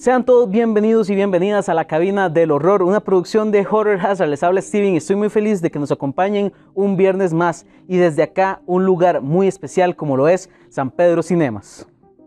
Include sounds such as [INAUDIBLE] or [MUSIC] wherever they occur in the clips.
Sean todos bienvenidos y bienvenidas a la cabina del horror, una producción de Horror Hazard. Les habla Steven y estoy muy feliz de que nos acompañen un viernes más y desde acá un lugar muy especial como lo es San Pedro Cinemas.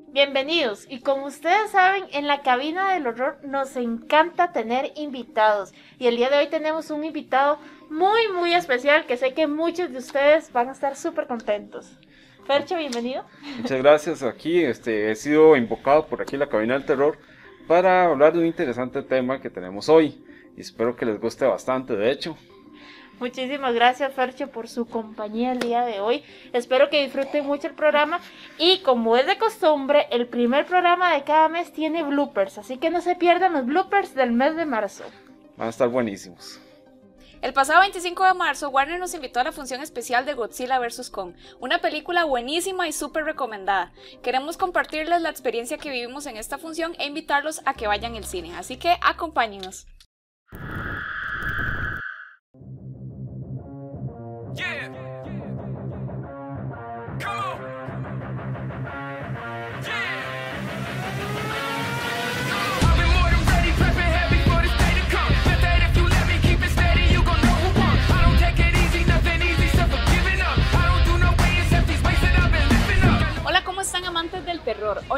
Bienvenidos y como ustedes saben, en la cabina del horror nos encanta tener invitados y el día de hoy tenemos un invitado muy muy especial que sé que muchos de ustedes van a estar súper contentos. Fercho, bienvenido. Muchas gracias. Aquí este, he sido invocado por aquí en la cabina del terror para hablar de un interesante tema que tenemos hoy. Y espero que les guste bastante, de hecho. Muchísimas gracias, Fercho, por su compañía el día de hoy. Espero que disfruten mucho el programa. Y como es de costumbre, el primer programa de cada mes tiene bloopers. Así que no se pierdan los bloopers del mes de marzo. Van a estar buenísimos. El pasado 25 de marzo, Warner nos invitó a la función especial de Godzilla vs. Kong, una película buenísima y súper recomendada. Queremos compartirles la experiencia que vivimos en esta función e invitarlos a que vayan al cine, así que acompáñenos.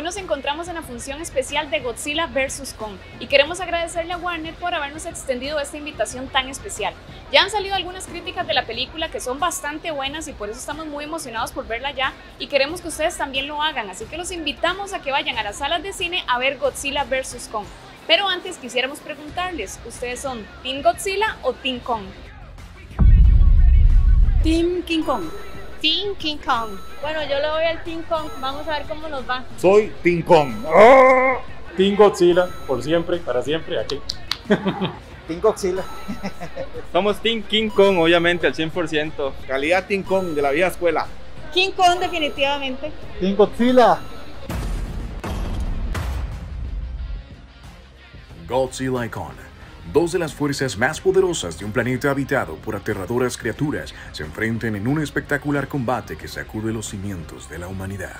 Nos encontramos en la función especial de Godzilla vs. Kong y queremos agradecerle a Warner por habernos extendido esta invitación tan especial. Ya han salido algunas críticas de la película que son bastante buenas y por eso estamos muy emocionados por verla ya y queremos que ustedes también lo hagan, así que los invitamos a que vayan a las salas de cine a ver Godzilla vs. Kong. Pero antes quisiéramos preguntarles, ¿ustedes son Team Godzilla o Team Kong? Team King Kong. Team King Kong. Bueno, yo le voy al Team Kong. Vamos a ver cómo nos va. Soy Team Kong. Team Godzilla, por siempre, para siempre, aquí. [LAUGHS] Team Godzilla. [LAUGHS] Somos Team King Kong, obviamente, al 100%. Calidad Team Kong de la vieja escuela. King Kong, definitivamente. Team Godzilla. Godzilla Icon Dos de las fuerzas más poderosas de un planeta habitado por aterradoras criaturas se enfrentan en un espectacular combate que sacude los cimientos de la humanidad.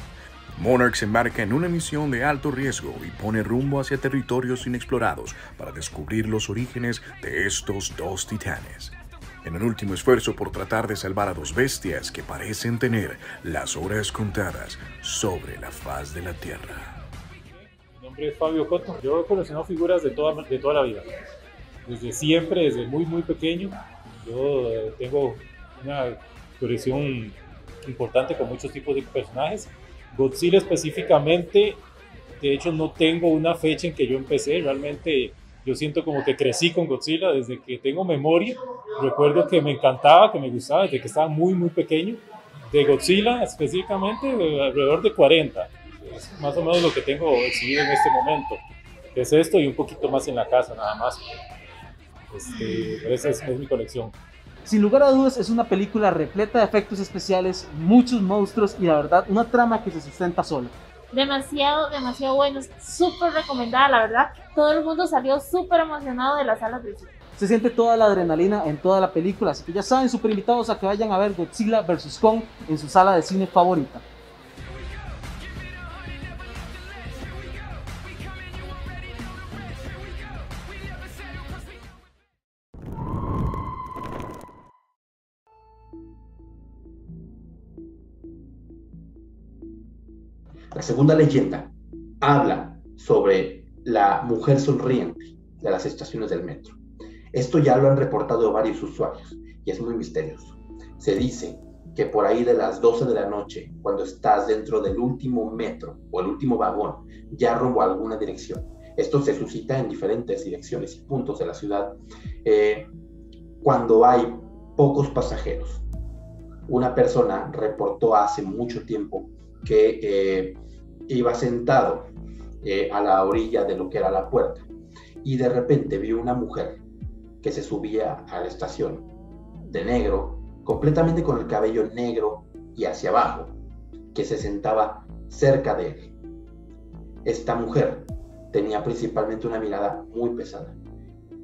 Monarch se embarca en una misión de alto riesgo y pone rumbo hacia territorios inexplorados para descubrir los orígenes de estos dos titanes. En un último esfuerzo por tratar de salvar a dos bestias que parecen tener las horas contadas sobre la faz de la Tierra. Mi nombre es Fabio Cotto. Yo he coleccionado figuras de toda, de toda la vida desde siempre, desde muy, muy pequeño. Yo eh, tengo una colección importante con muchos tipos de personajes. Godzilla específicamente, de hecho no tengo una fecha en que yo empecé, realmente yo siento como que crecí con Godzilla desde que tengo memoria. Recuerdo que me encantaba, que me gustaba desde que estaba muy, muy pequeño. De Godzilla específicamente, alrededor de 40. Es más o menos lo que tengo exhibido en este momento. Es esto y un poquito más en la casa, nada más. Este, esa es, mi colección. Sin lugar a dudas es una película repleta de efectos especiales, muchos monstruos y la verdad una trama que se sustenta sola. Demasiado, demasiado bueno, súper recomendada, la verdad. Todo el mundo salió súper emocionado de las salas de cine. Se siente toda la adrenalina en toda la película, así que ya saben, súper invitados a que vayan a ver Godzilla vs. Kong en su sala de cine favorita. Segunda leyenda habla sobre la mujer sonriente de las estaciones del metro. Esto ya lo han reportado varios usuarios y es muy misterioso. Se dice que por ahí de las 12 de la noche, cuando estás dentro del último metro o el último vagón, ya rumbo a alguna dirección. Esto se suscita en diferentes direcciones y puntos de la ciudad eh, cuando hay pocos pasajeros. Una persona reportó hace mucho tiempo que eh, iba sentado eh, a la orilla de lo que era la puerta y de repente vio una mujer que se subía a la estación de negro, completamente con el cabello negro y hacia abajo, que se sentaba cerca de él. Esta mujer tenía principalmente una mirada muy pesada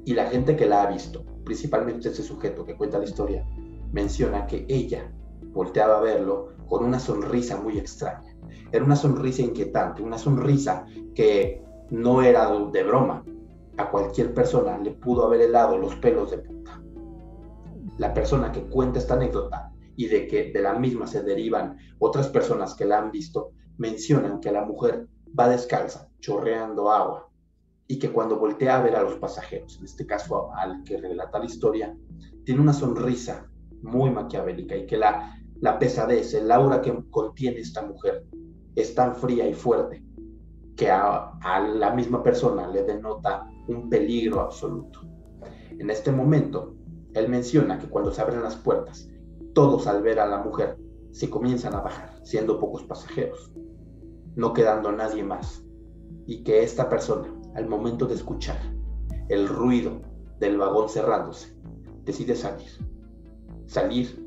y la gente que la ha visto, principalmente ese sujeto que cuenta la historia, menciona que ella volteaba a verlo con una sonrisa muy extraña era una sonrisa inquietante, una sonrisa que no era de broma. A cualquier persona le pudo haber helado los pelos de punta. La persona que cuenta esta anécdota y de que de la misma se derivan otras personas que la han visto, mencionan que la mujer va descalza, chorreando agua, y que cuando voltea a ver a los pasajeros, en este caso al que relata la historia, tiene una sonrisa muy maquiavélica y que la, la pesadez, el aura que contiene esta mujer es tan fría y fuerte que a, a la misma persona le denota un peligro absoluto. En este momento, él menciona que cuando se abren las puertas, todos al ver a la mujer se comienzan a bajar, siendo pocos pasajeros, no quedando nadie más, y que esta persona, al momento de escuchar el ruido del vagón cerrándose, decide salir. Salir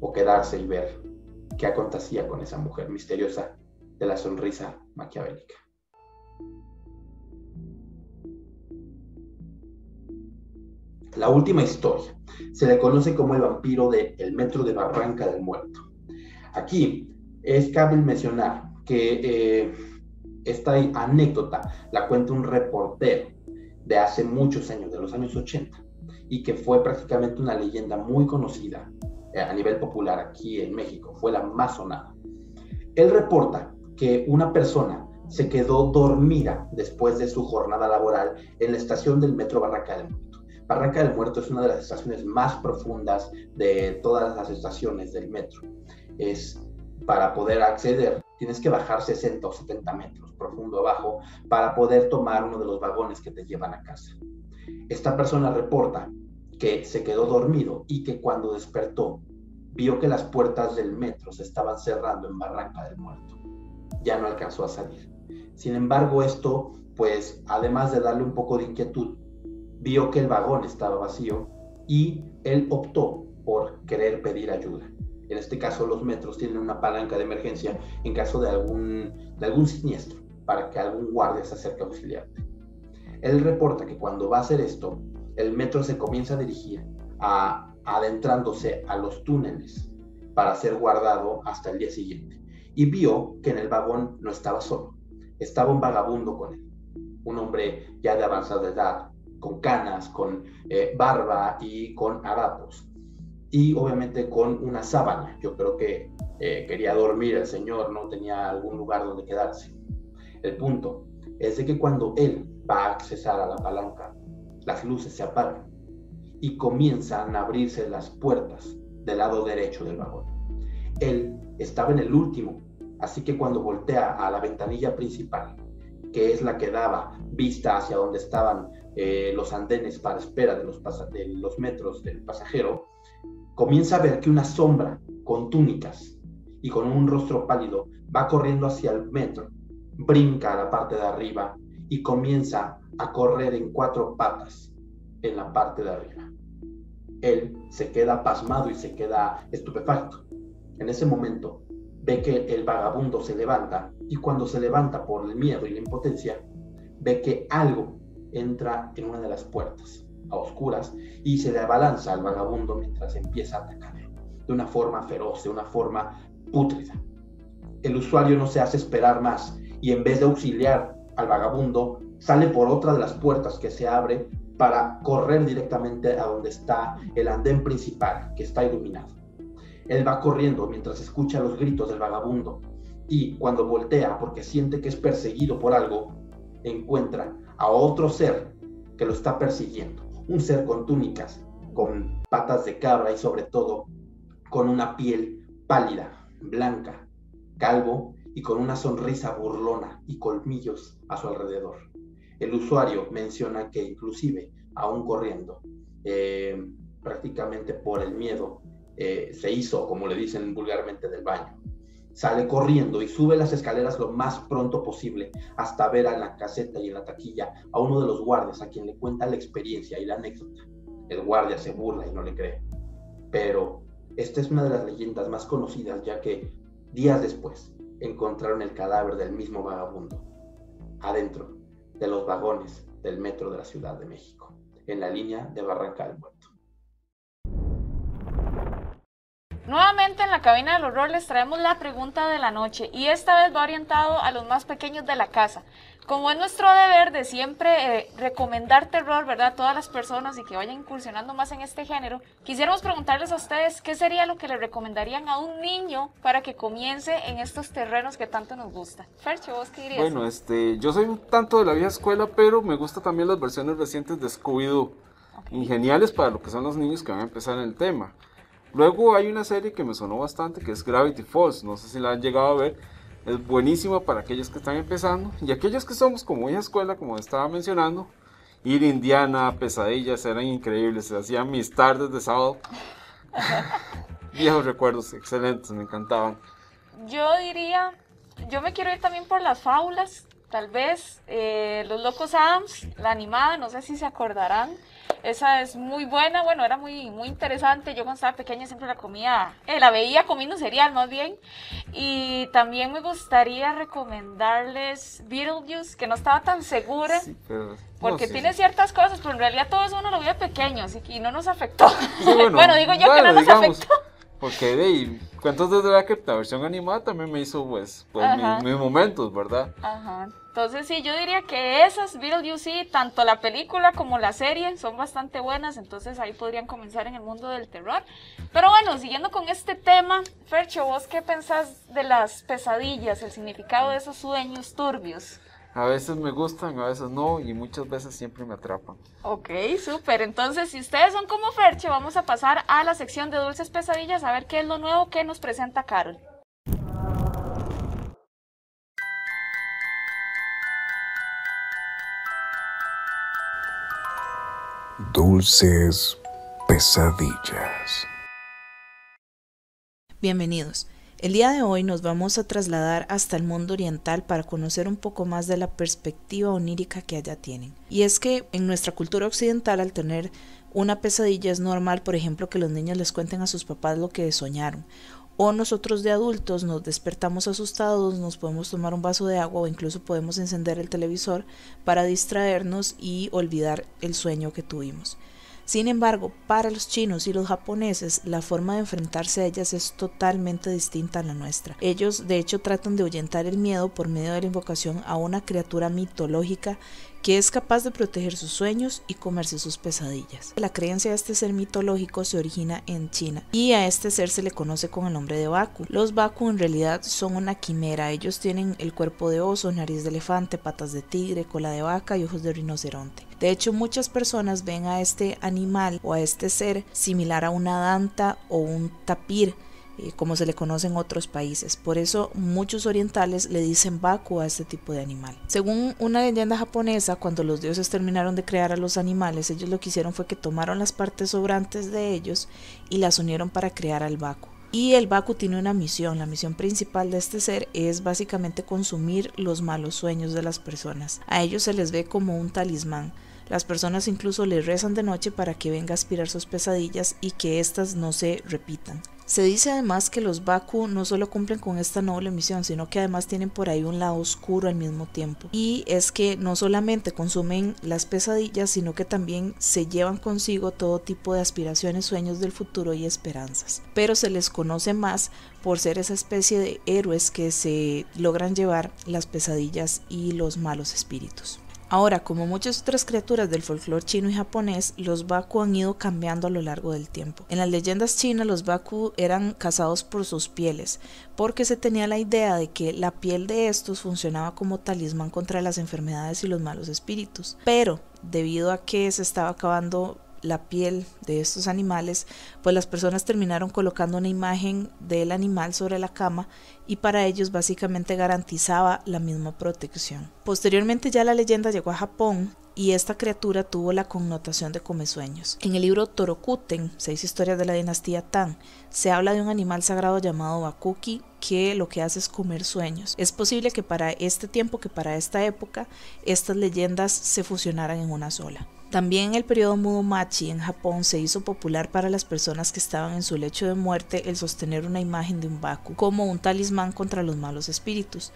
o quedarse y ver qué acontecía con esa mujer misteriosa de la sonrisa maquiavélica. La última historia se le conoce como el vampiro del el metro de Barranca del Muerto. Aquí es cabe mencionar que eh, esta anécdota la cuenta un reportero de hace muchos años, de los años 80, y que fue prácticamente una leyenda muy conocida eh, a nivel popular aquí en México, fue la más sonada. Él reporta que una persona se quedó dormida después de su jornada laboral en la estación del metro Barranca del Muerto. Barranca del Muerto es una de las estaciones más profundas de todas las estaciones del metro. Es para poder acceder, tienes que bajar 60 o 70 metros profundo abajo para poder tomar uno de los vagones que te llevan a casa. Esta persona reporta que se quedó dormido y que cuando despertó vio que las puertas del metro se estaban cerrando en Barranca del Muerto. Ya no alcanzó a salir. Sin embargo, esto, pues, además de darle un poco de inquietud, vio que el vagón estaba vacío y él optó por querer pedir ayuda. En este caso, los metros tienen una palanca de emergencia en caso de algún, de algún siniestro, para que algún guardia se acerque a auxiliarte. Él reporta que cuando va a hacer esto, el metro se comienza a dirigir a, adentrándose a los túneles para ser guardado hasta el día siguiente. Y vio que en el vagón no estaba solo, estaba un vagabundo con él, un hombre ya de avanzada edad, con canas, con eh, barba y con harapos. Y obviamente con una sábana. Yo creo que eh, quería dormir el señor, no tenía algún lugar donde quedarse. El punto es de que cuando él va a accesar a la palanca, las luces se apagan y comienzan a abrirse las puertas del lado derecho del vagón. Él estaba en el último, así que cuando voltea a la ventanilla principal, que es la que daba vista hacia donde estaban eh, los andenes para espera de los, de los metros del pasajero, comienza a ver que una sombra con túnicas y con un rostro pálido va corriendo hacia el metro, brinca a la parte de arriba y comienza a correr en cuatro patas en la parte de arriba. Él se queda pasmado y se queda estupefacto. En ese momento ve que el vagabundo se levanta y cuando se levanta por el miedo y la impotencia, ve que algo entra en una de las puertas a oscuras y se le abalanza al vagabundo mientras empieza a atacar de una forma feroz, de una forma pútrida. El usuario no se hace esperar más y en vez de auxiliar al vagabundo, sale por otra de las puertas que se abre para correr directamente a donde está el andén principal, que está iluminado. Él va corriendo mientras escucha los gritos del vagabundo y cuando voltea porque siente que es perseguido por algo, encuentra a otro ser que lo está persiguiendo. Un ser con túnicas, con patas de cabra y sobre todo con una piel pálida, blanca, calvo y con una sonrisa burlona y colmillos a su alrededor. El usuario menciona que inclusive, aún corriendo, eh, prácticamente por el miedo, eh, se hizo, como le dicen vulgarmente, del baño. Sale corriendo y sube las escaleras lo más pronto posible hasta ver a la caseta y en la taquilla a uno de los guardias a quien le cuenta la experiencia y la anécdota. El guardia se burla y no le cree. Pero esta es una de las leyendas más conocidas ya que días después encontraron el cadáver del mismo vagabundo adentro de los vagones del metro de la Ciudad de México, en la línea de Barranca. Nuevamente en la cabina del horror les traemos la pregunta de la noche y esta vez va orientado a los más pequeños de la casa. como es nuestro deber de siempre eh, recomendar terror, ¿verdad? A todas las personas y que vayan incursionando más en este género, quisiéramos preguntarles a ustedes qué sería lo que le recomendarían a un niño para que comience en estos terrenos que tanto nos gusta. Fercho, ¿vos qué dirías? Bueno, este, yo soy un tanto de la vieja escuela, pero me gustan también las versiones recientes de Scooby-Doo. Geniales para lo que son los niños que van a empezar en el tema. Luego hay una serie que me sonó bastante que es Gravity Falls, no sé si la han llegado a ver, es buenísima para aquellos que están empezando y aquellos que somos como vieja escuela, como estaba mencionando, ir a Indiana, pesadillas eran increíbles, se hacían mis tardes de sábado. [LAUGHS] Viejos recuerdos, excelentes, me encantaban. Yo diría, yo me quiero ir también por las fábulas, tal vez eh, Los Locos Adams, la animada, no sé si se acordarán. Esa es muy buena, bueno, era muy, muy interesante. Yo cuando estaba pequeña siempre la comía, eh, la veía comiendo cereal más bien. Y también me gustaría recomendarles Beetlejuice, que no estaba tan segura. porque tiene ciertas cosas, pero en realidad todo eso uno lo veía pequeño, así que no nos afectó. [LAUGHS] bueno, digo yo que no nos afectó. Porque de cuentos de que la versión animada también me hizo pues, pues mis, momentos, ¿verdad? Ajá. Entonces sí, yo diría que esas Beetlejuice, tanto la película como la serie, son bastante buenas, entonces ahí podrían comenzar en el mundo del terror. Pero bueno, siguiendo con este tema, Fercho, ¿vos qué pensás de las pesadillas, el significado de esos sueños turbios? A veces me gustan, a veces no, y muchas veces siempre me atrapan. Ok, súper. Entonces, si ustedes son como Ferche, vamos a pasar a la sección de dulces pesadillas a ver qué es lo nuevo que nos presenta Carol. Dulces pesadillas. Bienvenidos. El día de hoy nos vamos a trasladar hasta el mundo oriental para conocer un poco más de la perspectiva onírica que allá tienen. Y es que en nuestra cultura occidental al tener una pesadilla es normal, por ejemplo, que los niños les cuenten a sus papás lo que soñaron. O nosotros de adultos nos despertamos asustados, nos podemos tomar un vaso de agua o incluso podemos encender el televisor para distraernos y olvidar el sueño que tuvimos. Sin embargo, para los chinos y los japoneses, la forma de enfrentarse a ellas es totalmente distinta a la nuestra. Ellos, de hecho, tratan de ahuyentar el miedo por medio de la invocación a una criatura mitológica que es capaz de proteger sus sueños y comerse sus pesadillas. La creencia de este ser mitológico se origina en China y a este ser se le conoce con el nombre de Baku. Los Baku en realidad son una quimera, ellos tienen el cuerpo de oso, nariz de elefante, patas de tigre, cola de vaca y ojos de rinoceronte. De hecho, muchas personas ven a este animal o a este ser similar a una danta o un tapir eh, como se le conoce en otros países. Por eso muchos orientales le dicen Baku a este tipo de animal. Según una leyenda japonesa, cuando los dioses terminaron de crear a los animales, ellos lo que hicieron fue que tomaron las partes sobrantes de ellos y las unieron para crear al Baku. Y el Baku tiene una misión, la misión principal de este ser es básicamente consumir los malos sueños de las personas. A ellos se les ve como un talismán. Las personas incluso le rezan de noche para que venga a aspirar sus pesadillas y que éstas no se repitan. Se dice además que los Baku no solo cumplen con esta noble misión, sino que además tienen por ahí un lado oscuro al mismo tiempo. Y es que no solamente consumen las pesadillas, sino que también se llevan consigo todo tipo de aspiraciones, sueños del futuro y esperanzas. Pero se les conoce más por ser esa especie de héroes que se logran llevar las pesadillas y los malos espíritus. Ahora, como muchas otras criaturas del folclore chino y japonés, los Baku han ido cambiando a lo largo del tiempo. En las leyendas chinas, los Baku eran cazados por sus pieles, porque se tenía la idea de que la piel de estos funcionaba como talismán contra las enfermedades y los malos espíritus. Pero, debido a que se estaba acabando la piel de estos animales, pues las personas terminaron colocando una imagen del animal sobre la cama y para ellos básicamente garantizaba la misma protección. Posteriormente ya la leyenda llegó a Japón y esta criatura tuvo la connotación de comesueños. En el libro Torokuten, seis historias de la dinastía Tang, se habla de un animal sagrado llamado Bakuki que lo que hace es comer sueños. Es posible que para este tiempo, que para esta época, estas leyendas se fusionaran en una sola. También en el periodo Muromachi en Japón se hizo popular para las personas que estaban en su lecho de muerte el sostener una imagen de un Baku como un talismán contra los malos espíritus.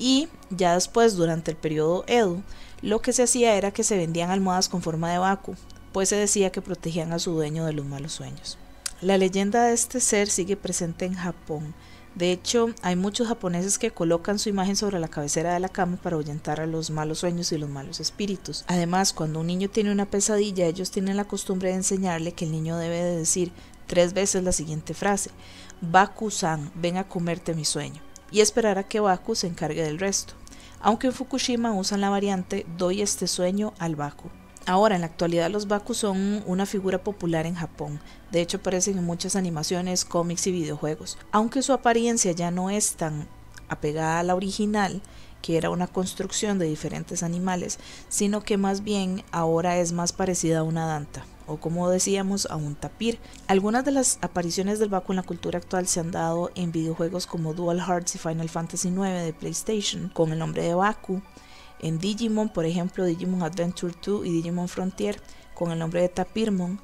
Y ya después, durante el periodo Edo, lo que se hacía era que se vendían almohadas con forma de Baku, pues se decía que protegían a su dueño de los malos sueños. La leyenda de este ser sigue presente en Japón. De hecho, hay muchos japoneses que colocan su imagen sobre la cabecera de la cama para ahuyentar a los malos sueños y los malos espíritus. Además, cuando un niño tiene una pesadilla, ellos tienen la costumbre de enseñarle que el niño debe de decir tres veces la siguiente frase: Baku-san, ven a comerte mi sueño, y esperar a que Baku se encargue del resto. Aunque en Fukushima usan la variante doy este sueño al Baku. Ahora, en la actualidad los Baku son una figura popular en Japón. De hecho, aparecen en muchas animaciones, cómics y videojuegos. Aunque su apariencia ya no es tan apegada a la original, que era una construcción de diferentes animales, sino que más bien ahora es más parecida a una danta o como decíamos a un tapir. Algunas de las apariciones del Baku en la cultura actual se han dado en videojuegos como Dual Hearts y Final Fantasy IX de PlayStation con el nombre de Baku, en Digimon, por ejemplo, Digimon Adventure 2 y Digimon Frontier con el nombre de Tapirmon,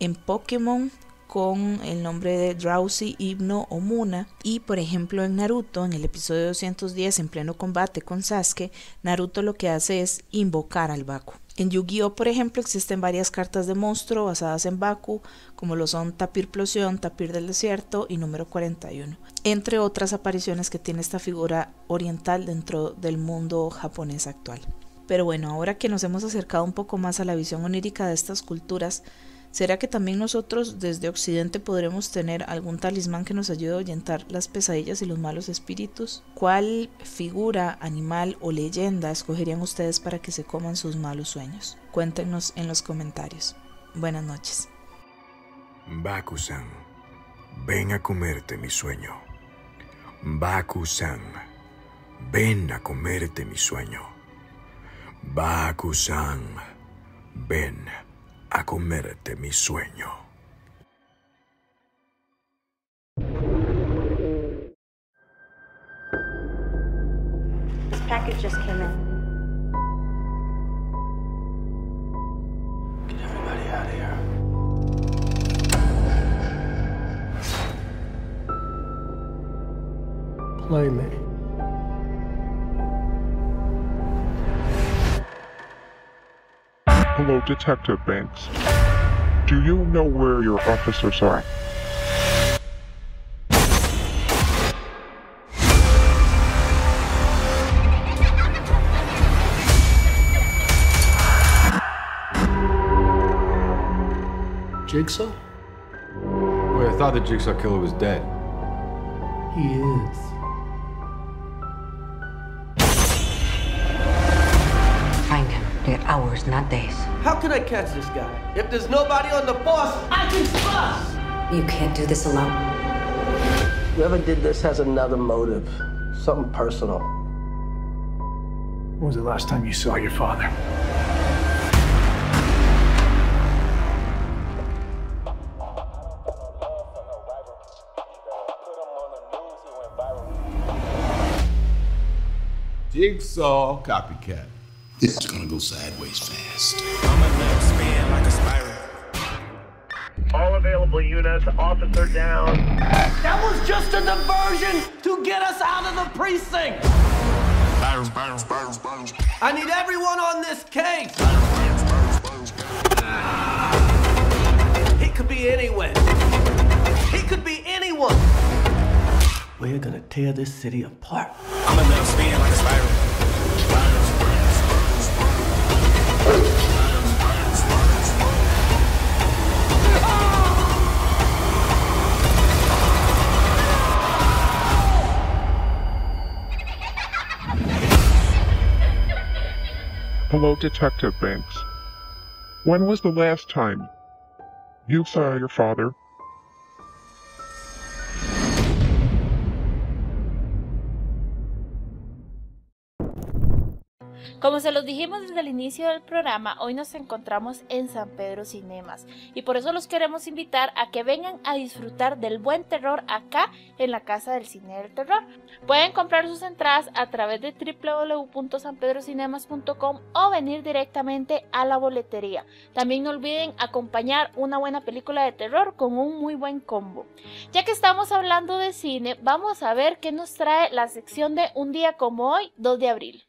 en Pokémon con el nombre de Drowsy, Hypno o Muna. Y por ejemplo en Naruto, en el episodio 210, en pleno combate con Sasuke, Naruto lo que hace es invocar al Baku. En Yu-Gi-Oh, por ejemplo, existen varias cartas de monstruo basadas en Baku, como lo son Tapir Plosión, Tapir del Desierto y número 41, entre otras apariciones que tiene esta figura oriental dentro del mundo japonés actual. Pero bueno, ahora que nos hemos acercado un poco más a la visión onírica de estas culturas, ¿Será que también nosotros desde Occidente podremos tener algún talismán que nos ayude a ahuyentar las pesadillas y los malos espíritus? ¿Cuál figura, animal o leyenda escogerían ustedes para que se coman sus malos sueños? Cuéntenos en los comentarios. Buenas noches. Bakusan, ven a comerte mi sueño. Bakusan, ven a comerte mi sueño. Bakusan, ven a comerte mi sueño. Detective Banks. Do you know where your officers are? Jigsaw? Wait, I thought the Jigsaw Killer was dead. He is. Find him. They get hours, not days. How can I catch this guy? If there's nobody on the force, I can bust! You can't do this alone. Whoever did this has another motive. Something personal. When was the last time you saw your father? Jigsaw copycat. This is gonna go sideways fast. All available units, officer down. That was just a diversion to get us out of the precinct! I need everyone on this case! He could be anywhere. He could be anyone. We're gonna tear this city apart. I'm a spin like a spiral. Hello, Detective Banks. When was the last time you saw your father? Como se los dijimos desde el inicio del programa, hoy nos encontramos en San Pedro Cinemas y por eso los queremos invitar a que vengan a disfrutar del buen terror acá en la Casa del Cine del Terror. Pueden comprar sus entradas a través de www.sanpedrocinemas.com o venir directamente a la boletería. También no olviden acompañar una buena película de terror con un muy buen combo. Ya que estamos hablando de cine, vamos a ver qué nos trae la sección de Un día como hoy, 2 de abril.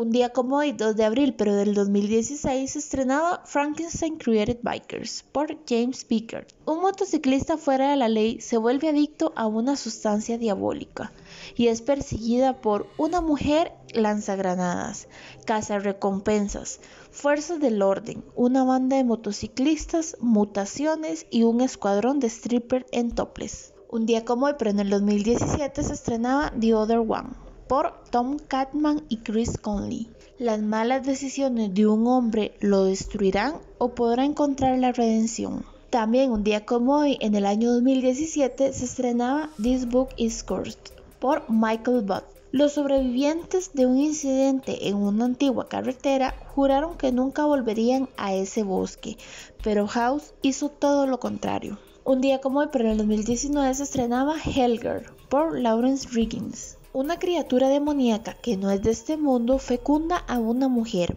Un día como hoy, 2 de abril, pero del 2016, se estrenaba Frankenstein Created Bikers por James Beaker. Un motociclista fuera de la ley se vuelve adicto a una sustancia diabólica y es perseguida por una mujer lanzagranadas, recompensas, fuerzas del orden, una banda de motociclistas, mutaciones y un escuadrón de stripper en topless. Un día como hoy, pero en el 2017 se estrenaba The Other One por Tom Catman y Chris Conley. Las malas decisiones de un hombre lo destruirán o podrá encontrar la redención. También un día como hoy, en el año 2017, se estrenaba This Book is Cursed por Michael Butt. Los sobrevivientes de un incidente en una antigua carretera juraron que nunca volverían a ese bosque, pero House hizo todo lo contrario. Un día como hoy, pero en el 2019 se estrenaba Helger por Lawrence Riggins. Una criatura demoníaca que no es de este mundo fecunda a una mujer.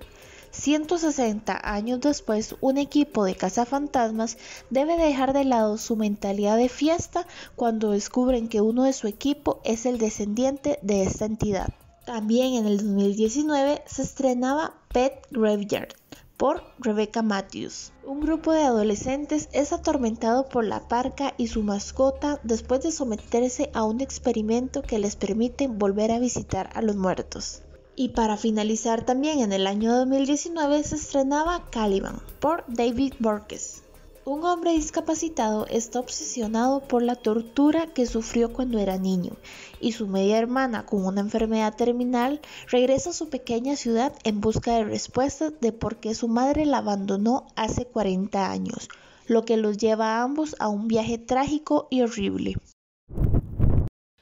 160 años después, un equipo de cazafantasmas debe dejar de lado su mentalidad de fiesta cuando descubren que uno de su equipo es el descendiente de esta entidad. También en el 2019 se estrenaba Pet Graveyard, por Rebecca Matthews. Un grupo de adolescentes es atormentado por la parca y su mascota después de someterse a un experimento que les permite volver a visitar a los muertos. Y para finalizar también en el año 2019 se estrenaba Caliban por David Borges. Un hombre discapacitado está obsesionado por la tortura que sufrió cuando era niño y su media hermana con una enfermedad terminal regresa a su pequeña ciudad en busca de respuestas de por qué su madre la abandonó hace 40 años, lo que los lleva a ambos a un viaje trágico y horrible.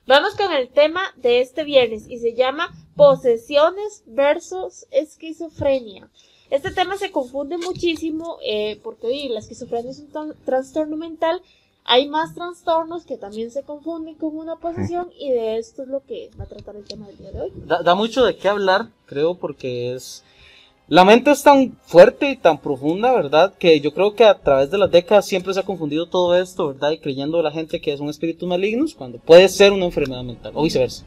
Vamos con el tema de este viernes y se llama posesiones versus esquizofrenia. Este tema se confunde muchísimo eh, porque la esquizofrenia es un trastorno mental. Hay más trastornos que también se confunden con una posesión y de esto es lo que va a tratar el tema del día de hoy. Da, mucho de qué hablar, creo, porque es... La mente es tan fuerte y tan profunda, ¿verdad? Que yo creo que a través de las décadas siempre se ha confundido todo esto, ¿verdad? Y creyendo la gente que es un espíritu malignos cuando puede ser una enfermedad mental, o viceversa.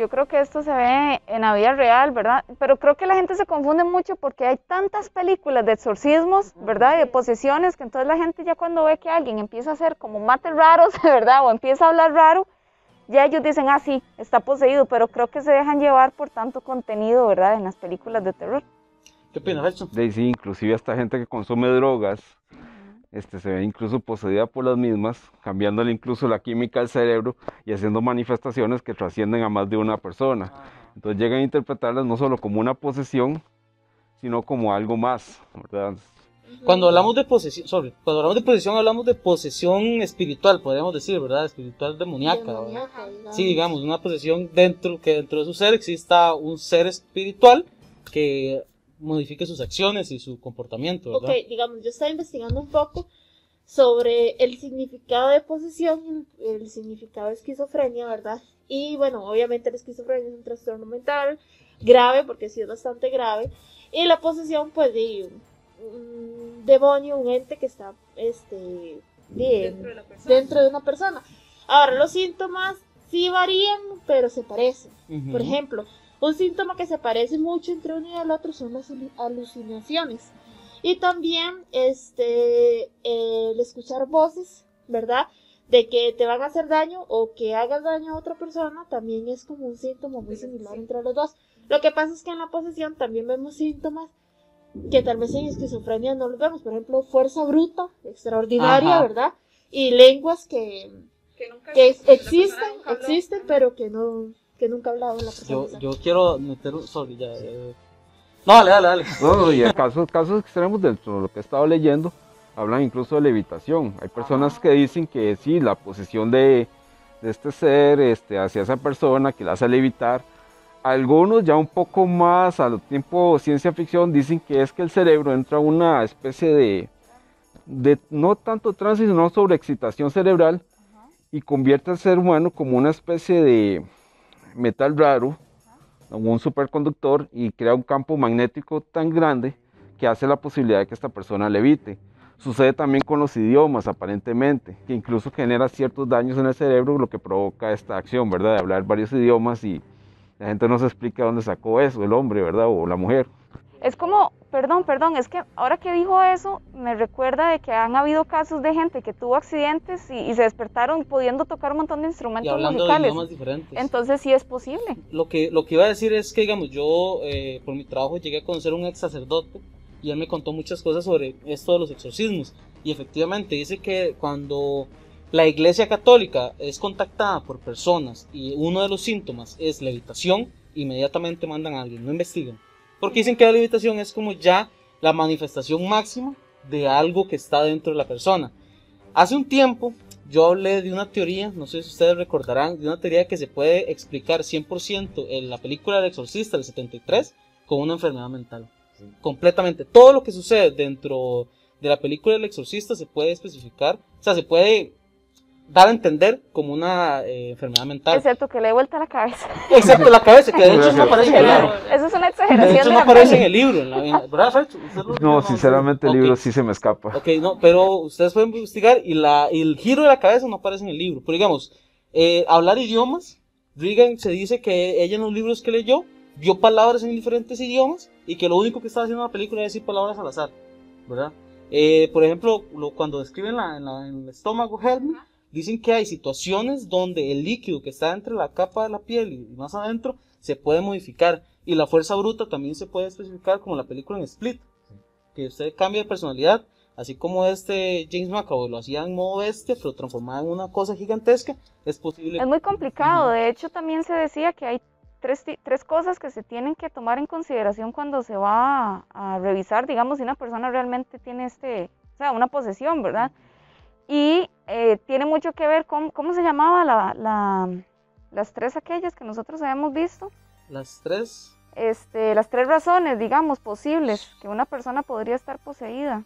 Yo creo que esto se ve en la vida real, ¿verdad? Pero creo que la gente se confunde mucho porque hay tantas películas de exorcismos, ¿verdad? Y de posesiones, que entonces la gente ya cuando ve que alguien empieza a hacer como mates raros, [LAUGHS] ¿verdad? O empieza a hablar raro, ya ellos dicen, ah, sí, está poseído, pero creo que se dejan llevar por tanto contenido, ¿verdad? En las películas de terror. ¿Qué opinas, Sí, inclusive hasta gente que consume drogas, este, se ve incluso poseída por las mismas, cambiándole incluso la química al cerebro y haciendo manifestaciones que trascienden a más de una persona. Entonces llegan a interpretarlas no solo como una posesión, sino como algo más, Cuando hablamos de posesión, cuando hablamos de posesión hablamos de posesión espiritual, podríamos decir, ¿verdad? Espiritual demoníaca. sí, digamos, una posesión dentro que dentro de su ser exista un ser espiritual que modifique sus acciones y su comportamiento. ¿verdad? Ok, digamos, yo estaba investigando un poco sobre el significado de posesión, el significado de esquizofrenia, ¿verdad? Y bueno, obviamente la esquizofrenia es un trastorno mental grave, porque sí es bastante grave, y la posesión, pues, de un, demonio, un ente que está este, dentro, de dentro, de una persona. Ahora, los síntomas sí varían, pero se parecen. Por ejemplo, un síntoma que se parece mucho entre uno y el otro son las alucinaciones. Y también este, el escuchar voces, ¿verdad? De que te van a hacer daño o que hagas daño a otra persona también es como un síntoma muy similar entre los dos. Lo que pasa es que en la posesión también vemos síntomas que tal vez en esquizofrenia no los vemos. Por ejemplo, fuerza bruta, extraordinaria, ¿verdad? Y lenguas que, que existen, existen, pero que no, que nunca he hablado en la persona. Yo, yo quiero meter un. Sorry, ya. Eh. No, dale, dale, dale. No, y en casos, casos extremos dentro de lo que he estado leyendo, hablan incluso de levitación. Hay personas que dicen que sí, la posesión de, de este ser este, hacia esa persona que la hace levitar. Algunos ya un poco más al tiempo ciencia ficción dicen que es que el cerebro entra a una especie de, de no tanto trance, sino sobreexcitación cerebral y convierte al ser humano como una especie de, metal raro, un superconductor, y crea un campo magnético tan grande que hace la posibilidad de que esta persona levite. Sucede también con los idiomas, aparentemente, que incluso genera ciertos daños en el cerebro, lo que provoca esta acción, ¿verdad? De hablar varios idiomas y, la gente no se explica dónde sacó eso, el hombre, ¿verdad? O la mujer. Es como, perdón, perdón, es que ahora que dijo eso, me recuerda de que han habido casos de gente que tuvo accidentes y, y se despertaron pudiendo tocar un montón de Y instrumentos hablando de idiomas diferentes. Entonces sí es posible. Lo que, lo que iba a decir es que, digamos, yo eh, por mi trabajo llegué a conocer a un ex sacerdote y él me contó muchas cosas sobre esto de los exorcismos. Y efectivamente dice que cuando la iglesia católica es contactada por personas y uno de los síntomas es levitación, inmediatamente mandan a alguien, no investigan. Porque dicen que la levitación es como ya la manifestación máxima de algo que está dentro de la persona. Hace un tiempo yo hablé de una teoría, no sé si ustedes recordarán, de una teoría que se puede explicar 100% en la película del exorcista del 73 con una enfermedad mental. Completamente. Todo lo que sucede dentro de la película del exorcista se puede especificar, o sea, se puede dar a entender como una eh, enfermedad mental. Excepto que le dé vuelta la cabeza. Excepto la cabeza, que de hecho no aparece en el libro. Eso es una De exageración. hecho de no la aparece en el libro, en la- en- ¿verdad, Fercho? No, sinceramente el libro sí se me escapa. Ok, no, pero ustedes pueden investigar y, la, y el giro de la cabeza no aparece en el libro. Pero digamos, eh, hablar idiomas, Regan se dice que ella en los libros que leyó vio palabras en diferentes idiomas y que lo único que estaba haciendo en la película era decir palabras al azar, ¿verdad? Eh, por ejemplo, lo- cuando describen la, en, la- en el estómago Help Me, dicen que hay situaciones donde el líquido que está entre la capa de la piel y más adentro se puede modificar y la fuerza bruta también se puede especificar como la película en Split que usted cambia de personalidad, así como este James McAvoy lo hacía en modo bestia, pero transformado en una cosa gigantesca, es posible. Es muy complicado. De hecho, también se decía que hay tres, tres cosas que se tienen que tomar en consideración cuando se va a, a revisar, digamos, si una persona realmente tiene este, o sea, una posesión, ¿verdad? Y eh, tiene mucho que ver con, ¿cómo se llamaba la, la- las tres aquellas que nosotros habíamos visto? Las tres, Este, las tres razones, digamos, posibles que una persona podría estar poseída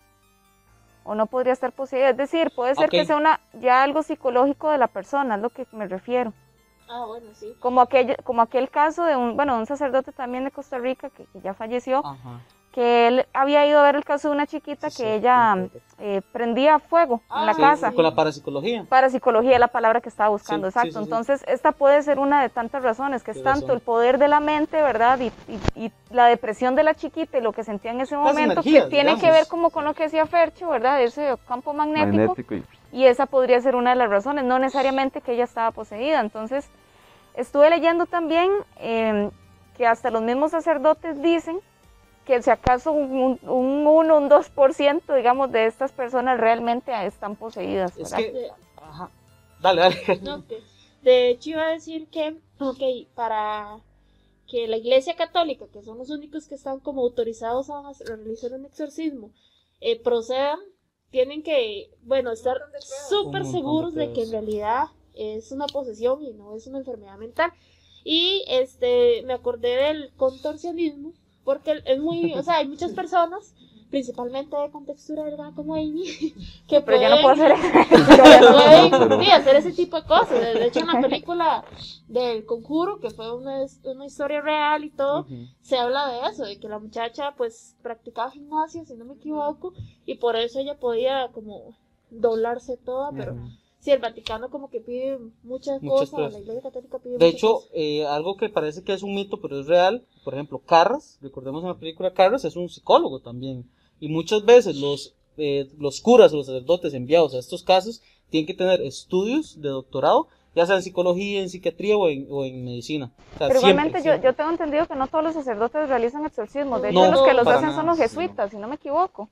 o no podría estar poseída. Es decir, puede ser que sea una, ya algo psicológico de la persona, es lo que me refiero. Ah, bueno, sí. Como aquel, como aquel caso de un, bueno, un sacerdote también de Costa Rica que, que ya falleció, que él había ido a ver el caso de una chiquita que ella eh, prendía fuego en la Sí, casa. con la parapsicología. Parapsicología es la palabra que estaba buscando, exacto. sí, sí. Entonces, esta puede ser una de tantas razones, que es tanto razón. el poder de la mente, ¿verdad? Y, y- y la depresión de la chiquita y lo que sentía en ese Las momento, energías, que tiene que ver como con lo que decía Fercho, ¿verdad? Ese campo magnético. Magnético y- Y esa podría ser una de las razones, no necesariamente que ella estaba poseída. Entonces, estuve leyendo también eh, que hasta los mismos sacerdotes dicen que si acaso un, un 1, un 2%, digamos, de estas personas realmente están poseídas. Es que, ajá, dale, dale. No, que- de hecho iba a decir que, ok, para que la iglesia católica, que son los únicos que están como autorizados a realizar un exorcismo, eh, procedan, tienen que, bueno, estar súper montón de seguros de que en realidad es una posesión y no es una enfermedad mental. Y este, me acordé del contorsionismo, porque es muy, o sea, hay muchas [LAUGHS] personas, principalmente de contextura delgada como Amy, [LAUGHS] que Pero yo no puedo hacer [LAUGHS] que pueden, sí, hacer ese tipo de cosas. De hecho, en la película del Conjuro, que fue una, una historia real y todo, se habla de eso, de que la muchacha pues practicaba gimnasia, si no me equivoco, y por eso ella podía como doblarse toda, pero sí, el Vaticano como que pide muchas, Muchas cosas, la Iglesia Católica pide De muchas hecho, cosas. eh, algo que parece que es un mito, pero es real, por ejemplo, Carras, recordemos en la película Carras, es un psicólogo también. Y muchas veces los, eh, los curas o los sacerdotes enviados a estos casos tienen que tener estudios de doctorado, ya sea en psicología, en psiquiatría o en, o en medicina. O sea, Pero siempre, igualmente yo, siempre. yo tengo entendido que no todos los sacerdotes realizan exorcismos. De hecho, No, los que los hacen nada, son los jesuitas, si no me equivoco.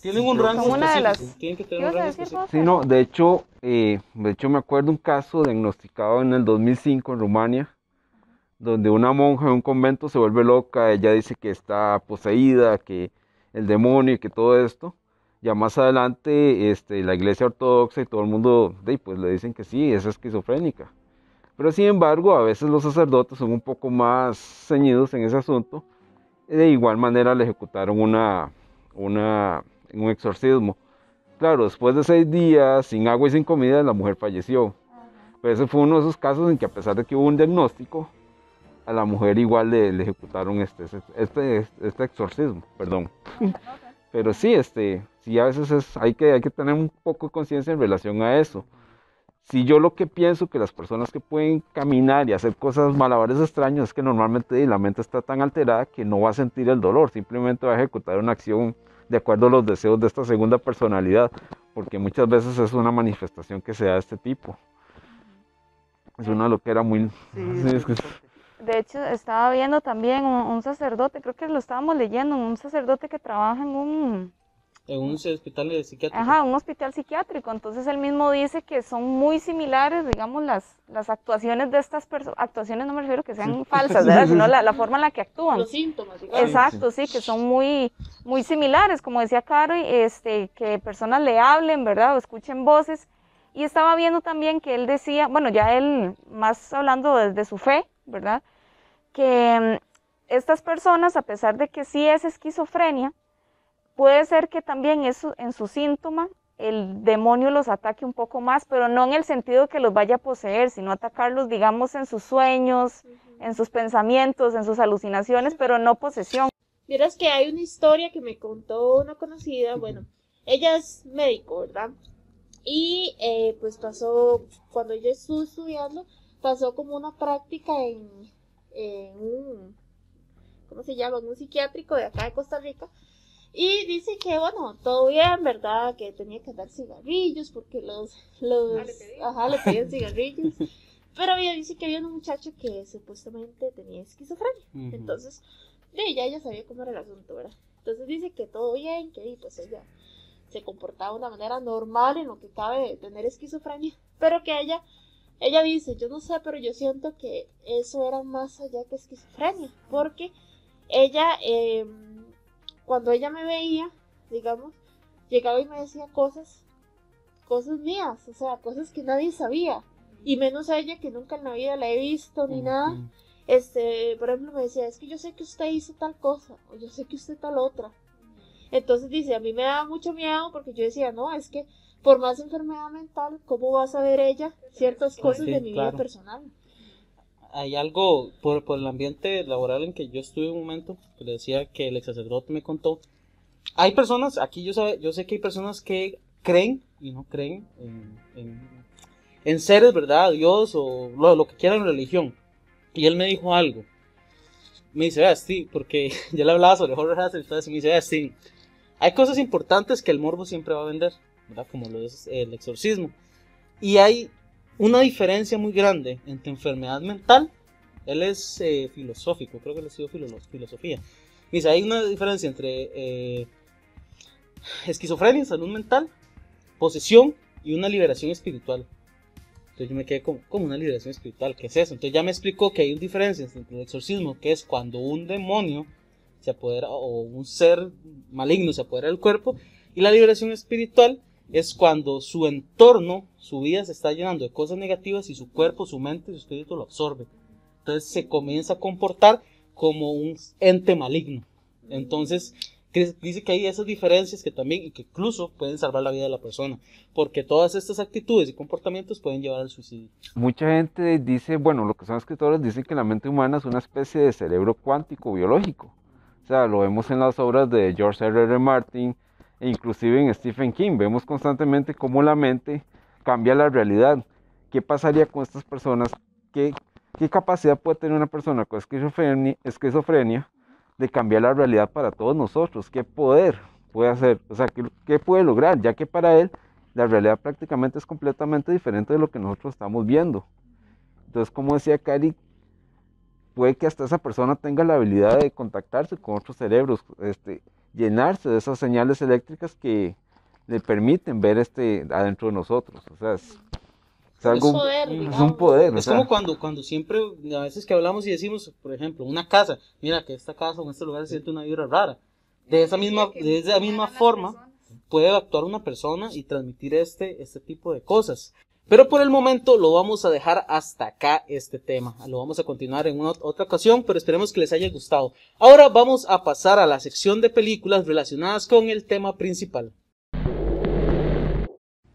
Tienen un rango Como una de las- específico, tienen que tener ¿Qué un ibas a rango decir, específico. Sí, no, de hecho, eh, de hecho me acuerdo un caso diagnosticado en el 2005 en Rumania, donde una monja en un convento se vuelve loca, ella dice que está poseída, que el demonio y que todo esto. Ya más adelante, este, la iglesia ortodoxa y todo el mundo, pues le dicen que sí, es esquizofrénica. Pero sin embargo, a veces los sacerdotes son un poco más ceñidos en ese asunto. De igual manera le ejecutaron una, una, un exorcismo. Claro, después de seis días, sin agua y sin comida, la mujer falleció. Pero ese fue uno de esos casos en que a pesar de que hubo un diagnóstico, a la mujer igual le, le ejecutaron este, este, este exorcismo, perdón. Pero sí, este, sí a veces es, hay, que, hay que tener un poco de conciencia en relación a eso. Si yo lo que pienso que las personas que pueden caminar y hacer cosas malabares extraños es que normalmente la mente está tan alterada que no va a sentir el dolor, simplemente va a ejecutar una acción de acuerdo a los deseos de esta segunda personalidad, porque muchas veces es una manifestación que se da de este tipo. Es una loquera muy... Sí, [LAUGHS] es que- De hecho, estaba viendo también un, un sacerdote, creo que lo estábamos leyendo, un sacerdote que trabaja en un, En un hospital de psiquiátrico. ajá, un hospital psiquiátrico. Entonces él mismo dice que son muy similares, digamos, las, las actuaciones de estas personas. Actuaciones no me refiero que sean falsas, ¿verdad? [LAUGHS] Sino la, la forma en la que actúan. Los síntomas, digamos. Exacto, sí, que son muy, muy similares, como decía Caro, y, este, que personas le hablen, ¿verdad? O escuchen voces. Y estaba viendo también que él decía, bueno, ya él más hablando desde su fe, ¿verdad? Que mm, estas personas, a pesar de que sí es esquizofrenia, puede ser que también eso, en su síntoma el demonio los ataque un poco más, pero no en el sentido que los vaya a poseer, sino atacarlos, digamos, en sus sueños, en sus pensamientos, en sus alucinaciones, pero no posesión. Vieras que hay una historia que me contó una conocida, bueno, ella es médico, ¿verdad? Y eh, pues pasó, cuando ella estuvo estudiando, pasó como una práctica en, en un, ¿cómo se llama? En un psiquiátrico de acá de Costa Rica. Y dice que, bueno, todo bien, ¿verdad? Que tenía que dar cigarrillos porque los, los, ajá, le pedían cigarrillos. Pero ella dice que había un muchacho que supuestamente tenía esquizofrenia. Ujú. Entonces, de ya ella sabía cómo era el asunto, ¿verdad? Entonces dice que todo bien, que pues ella se comportaba de una manera normal en lo que cabe de tener esquizofrenia, pero que ella, ella dice, yo no sé, pero yo siento que eso era más allá que esquizofrenia, porque ella, eh, cuando ella me veía, digamos, llegaba y me decía cosas, cosas mías, o sea, cosas que nadie sabía, y menos a ella que nunca en la vida la he visto ni nada. Este, por ejemplo, me decía, es que yo sé que usted hizo tal cosa, o yo sé que usted tal otra. Entonces dice, a mí me daba mucho miedo porque yo decía, no, es que por más enfermedad mental, ¿cómo va a saber ella ciertas cosas Sí, de mi claro. vida personal? Hay algo por, el ambiente laboral en que yo estuve un momento, que le decía que el ex sacerdote me contó. Hay personas, aquí yo, sabe, yo sé que hay personas que creen y no creen en, en, seres, ¿verdad? Dios o lo, que quieran religión. Y él me dijo algo. Me dice, vea, Steve, porque [LAUGHS] ya le hablaba sobre y todo eso. Me dice, vea, Steve, hay cosas importantes que el morbo siempre va a vender, ¿verdad? Como lo es el exorcismo. Y hay una diferencia muy grande entre enfermedad mental. Él es eh, filosófico, creo que él estudió filo- filosofía. Dice, hay una diferencia entre eh, esquizofrenia, salud mental, posesión y una liberación espiritual. Entonces yo me quedé como, como una liberación espiritual, ¿qué es eso? Entonces ya me explicó que hay una diferencia entre el exorcismo, que es cuando un demonio se apodera o un ser maligno se apodera del cuerpo, y la liberación espiritual es cuando su entorno, su vida se está llenando de cosas negativas y su cuerpo, su mente su espíritu lo absorbe. Entonces se comienza a comportar como un ente maligno. Entonces dice que hay esas diferencias que también que incluso pueden salvar la vida de la persona, porque todas estas actitudes y comportamientos pueden llevar al suicidio. Mucha gente dice, bueno, lo que son escritores dicen que la mente humana es una especie de cerebro cuántico biológico. O sea, lo vemos en las obras de George R. R. Martin inclusive en Stephen King. Vemos constantemente cómo la mente cambia la realidad. ¿Qué pasaría con estas personas? ¿Qué, qué capacidad puede tener una persona con esquizofrenia, esquizofrenia de cambiar la realidad para todos nosotros? ¿Qué poder puede hacer? O sea, ¿qué, qué puede lograr? Ya que para él la realidad prácticamente es completamente diferente de lo que nosotros estamos viendo. Entonces, como decía Cari, puede que hasta esa persona tenga la habilidad de contactarse con otros cerebros, este, llenarse de esas señales eléctricas que le permiten ver este adentro de nosotros. O sea, es, es algo, poder, es un poder. o Es sea, como cuando, cuando siempre, a veces que hablamos y decimos, por ejemplo, una casa, mira que esta casa o este lugar se siente una vibra rara. De esa misma, de esa misma forma puede actuar una persona y transmitir este, este tipo de cosas. Pero por el momento lo vamos a dejar hasta acá este tema. Lo vamos a continuar en otra ocasión, pero esperemos que les haya gustado. Ahora vamos a pasar a la sección de películas relacionadas con el tema principal.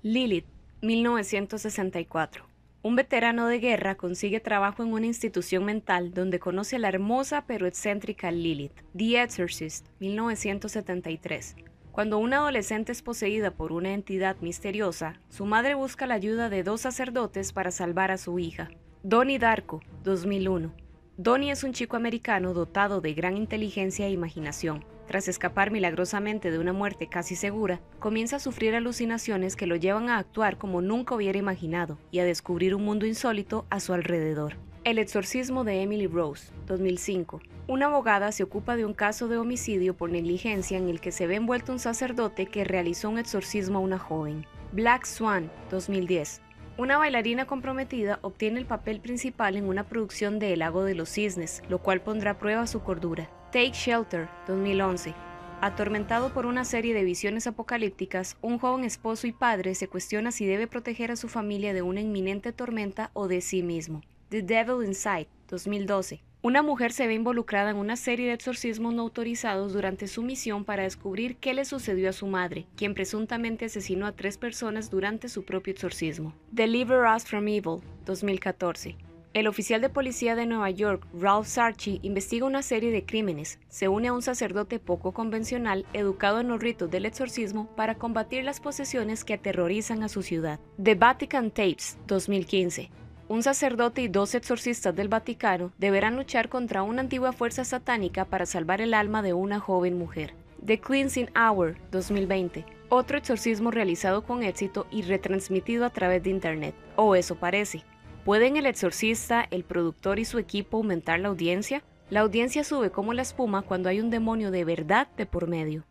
Lilith, 1964. Un veterano de guerra consigue trabajo en una institución mental donde conoce a la hermosa pero excéntrica Lilith. The Exorcist, 1973. Cuando una adolescente es poseída por una entidad misteriosa, su madre busca la ayuda de dos sacerdotes para salvar a su hija. Donnie Darko, 2001. Donnie es un chico americano dotado de gran inteligencia e imaginación. Tras escapar milagrosamente de una muerte casi segura, comienza a sufrir alucinaciones que lo llevan a actuar como nunca hubiera imaginado y a descubrir un mundo insólito a su alrededor. El exorcismo de Emily Rose, 2005. Una abogada se ocupa de un caso de homicidio por negligencia en el que se ve envuelto un sacerdote que realizó un exorcismo a una joven. Black Swan, 2010. Una bailarina comprometida obtiene el papel principal en una producción de El lago de los cisnes, lo cual pondrá a prueba su cordura. Take Shelter, 2011. Atormentado por una serie de visiones apocalípticas, un joven esposo y padre se cuestiona si debe proteger a su familia de una inminente tormenta o de sí mismo. The Devil Inside, 2012. Una mujer se ve involucrada en una serie de exorcismos no autorizados durante su misión para descubrir qué le sucedió a su madre, quien presuntamente asesinó a tres personas durante su propio exorcismo. Deliver Us from Evil, 2014. El oficial de policía de Nueva York, Ralph Sarchi, investiga una serie de crímenes. Se une a un sacerdote poco convencional, educado en los ritos del exorcismo, para combatir las posesiones que aterrorizan a su ciudad. The Vatican Tapes, 2015. Un sacerdote y dos exorcistas del Vaticano deberán luchar contra una antigua fuerza satánica para salvar el alma de una joven mujer. The Cleansing Hour 2020. Otro exorcismo realizado con éxito y retransmitido a través de Internet. O eso parece. ¿Pueden el exorcista, el productor y su equipo aumentar la audiencia? La audiencia sube como la espuma cuando hay un demonio de verdad de por medio.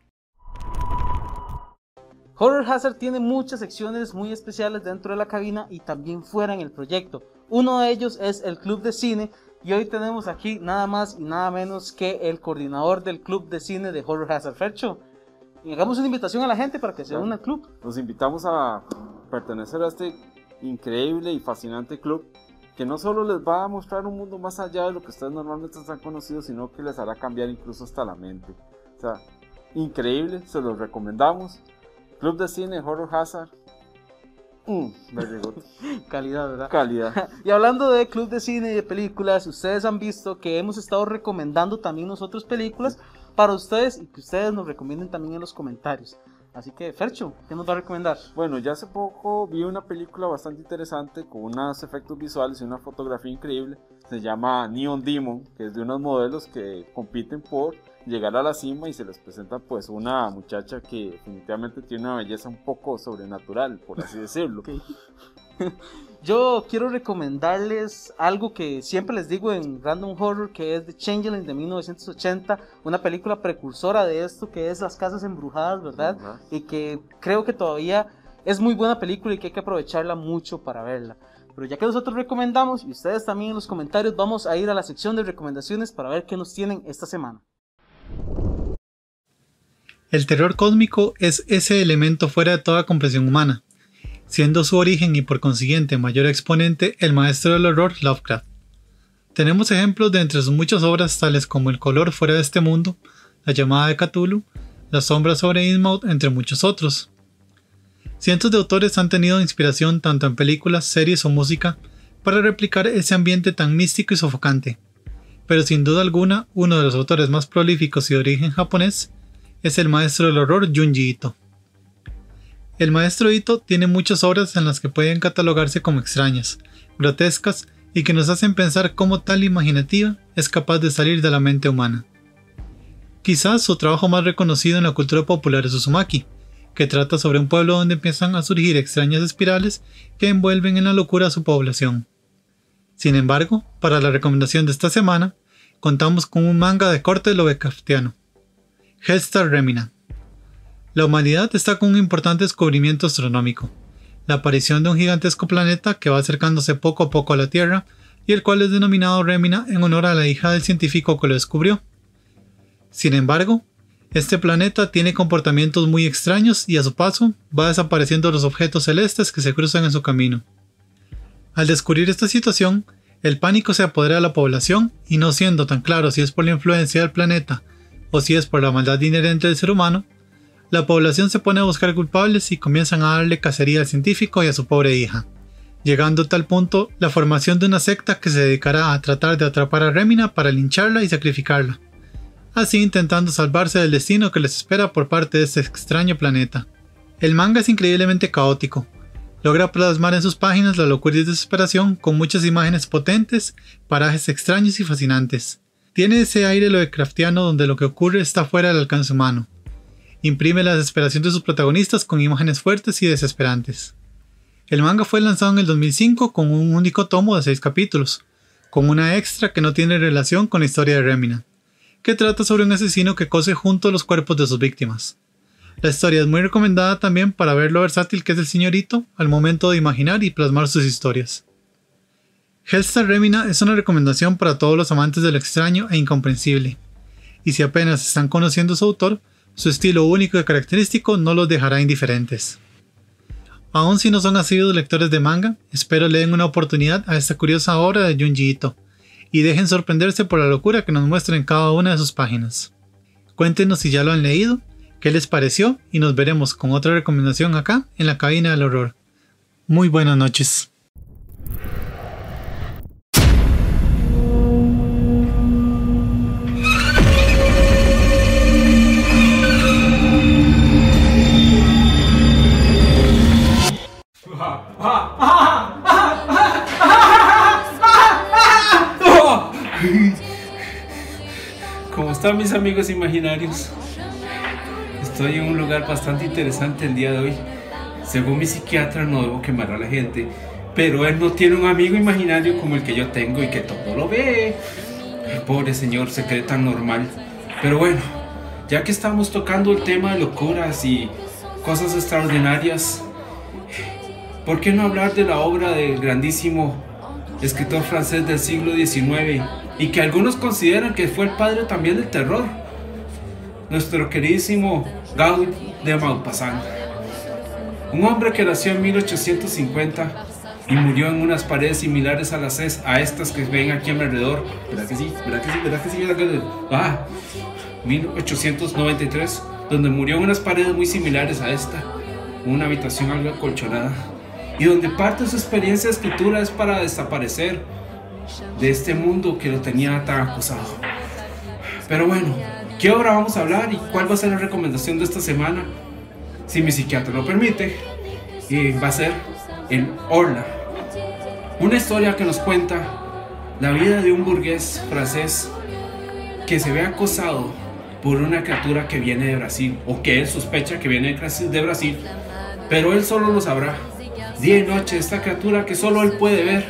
Horror Hazard tiene muchas secciones muy especiales dentro de la cabina y también fuera en el proyecto. Uno de ellos es el Club de Cine y hoy tenemos aquí nada más y nada menos que el coordinador del Club de Cine de Horror Hazard, Fercho. Y hagamos una invitación a la gente para que se una al club. Los invitamos a pertenecer a este increíble y fascinante club que no solo les va a mostrar un mundo más allá de lo que ustedes normalmente están conocidos, sino que les hará cambiar incluso hasta la mente. O sea, increíble, se los recomendamos. Club de Cine Horror Hazard. Mm, [LAUGHS] Calidad, ¿verdad? Calidad. [LAUGHS] y hablando de Club de Cine y de películas, ustedes han visto que hemos estado recomendando también nosotros películas para ustedes y que ustedes nos recomienden también en los comentarios. Así que, Fercho, ¿qué nos va a recomendar? Bueno, ya hace poco vi una película bastante interesante con unos efectos visuales y una fotografía increíble. Se llama Neon Demon, que es de unos modelos que compiten por llegar a la cima y se les presenta pues una muchacha que definitivamente tiene una belleza un poco sobrenatural, por así [LAUGHS] decirlo. Yo quiero recomendarles algo que siempre les digo en Random Horror, que es The Changeling de 1980, una película precursora de esto, que es Las Casas Embrujadas, ¿verdad? Y que creo que todavía es muy buena película y que hay que aprovecharla mucho para verla. Pero ya que nosotros recomendamos, y ustedes también en los comentarios, vamos a ir a la sección de recomendaciones para ver qué nos tienen esta semana. El terror cósmico es ese elemento fuera de toda comprensión humana, siendo su origen y por consiguiente mayor exponente el maestro del horror Lovecraft. Tenemos ejemplos de entre sus muchas obras tales como El color fuera de este mundo, La llamada de Cthulhu, La sombra sobre Innsmouth, entre muchos otros. Cientos de autores han tenido inspiración tanto en películas, series o música para replicar ese ambiente tan místico y sofocante pero sin duda alguna uno de los autores más prolíficos y de origen japonés es el maestro del horror Junji Ito. El maestro Ito tiene muchas obras en las que pueden catalogarse como extrañas, grotescas y que nos hacen pensar cómo tal imaginativa es capaz de salir de la mente humana. Quizás su trabajo más reconocido en la cultura popular es Uzumaki, que trata sobre un pueblo donde empiezan a surgir extrañas espirales que envuelven en la locura a su población. Sin embargo, para la recomendación de esta semana, contamos con un manga de corte Lovecraftiano, Hellstar Remina. La humanidad está con un importante descubrimiento astronómico, la aparición de un gigantesco planeta que va acercándose poco a poco a la Tierra y el cual es denominado Remina en honor a la hija del científico que lo descubrió. Sin embargo, este planeta tiene comportamientos muy extraños y a su paso va desapareciendo los objetos celestes que se cruzan en su camino. Al descubrir esta situación, el pánico se apodera de la población y no siendo tan claro si es por la influencia del planeta o si es por la maldad inherente del ser humano, la población se pone a buscar culpables y comienzan a darle cacería al científico y a su pobre hija, llegando a tal punto la formación de una secta que se dedicará a tratar de atrapar a Remina para lincharla y sacrificarla. así intentando salvarse del destino que les espera por parte de este extraño planeta. El manga es increíblemente caótico, logra plasmar en sus páginas la locura y desesperación con muchas imágenes potentes, parajes extraños y fascinantes. Tiene ese aire lo de craftiano donde lo que ocurre está fuera del alcance humano. Imprime la desesperación de sus protagonistas con imágenes fuertes y desesperantes. El manga fue lanzado en el 2005 con un único tomo de 6 capítulos, con una extra que no tiene relación con la historia de Remina, que trata sobre un asesino que cose junto a los cuerpos de sus víctimas. La historia es muy recomendada también para ver lo versátil que es el señorito al momento de imaginar y plasmar sus historias. Hellstar Remina es una recomendación para todos los amantes de lo extraño e incomprensible, y si apenas están conociendo su autor, su estilo único y característico no los dejará indiferentes. Aun si no son asiduos lectores de manga, espero le den una oportunidad a esta curiosa obra de Junji Ito, y dejen sorprenderse por la locura que nos muestra en cada una de sus páginas. Cuéntenos si ya lo han leído, qué les pareció y nos veremos con otra recomendación acá en la cabina del horror. Muy buenas noches. ¿Cómo están mis amigos imaginarios? Estoy en un lugar bastante interesante el día de hoy. Según mi psiquiatra no debo quemar a la gente, pero él no tiene un amigo imaginario como el que yo tengo y que todo lo ve. El pobre señor se cree tan normal. Pero bueno, ya que estamos tocando el tema de locuras y cosas extraordinarias, ¿por qué no hablar de la obra del grandísimo escritor francés del siglo XIX y que algunos consideran que fue el padre también del terror? Nuestro queridísimo Gaud de Maupassant. Un hombre que nació en 1850 y murió en unas paredes similares a las estas que ven aquí a mi alrededor. ¿Verdad que sí? ¿Verdad que sí? ¿Verdad que sí? Ah, 1893, donde murió en unas paredes muy similares a esta, una habitación algo acolchonada, y donde parte de su experiencia de escritura es para desaparecer de este mundo que lo tenía tan acusado. Pero bueno, ¿qué obra vamos a hablar y cuál va a ser la recomendación de esta semana? Si mi psiquiatra lo permite, eh, va a ser el Orla. Una historia que nos cuenta la vida de un burgués francés que se ve acosado por una criatura que viene de Brasil o que él sospecha que viene de Brasil, pero él solo lo sabrá. Día y noche esta criatura que solo él puede ver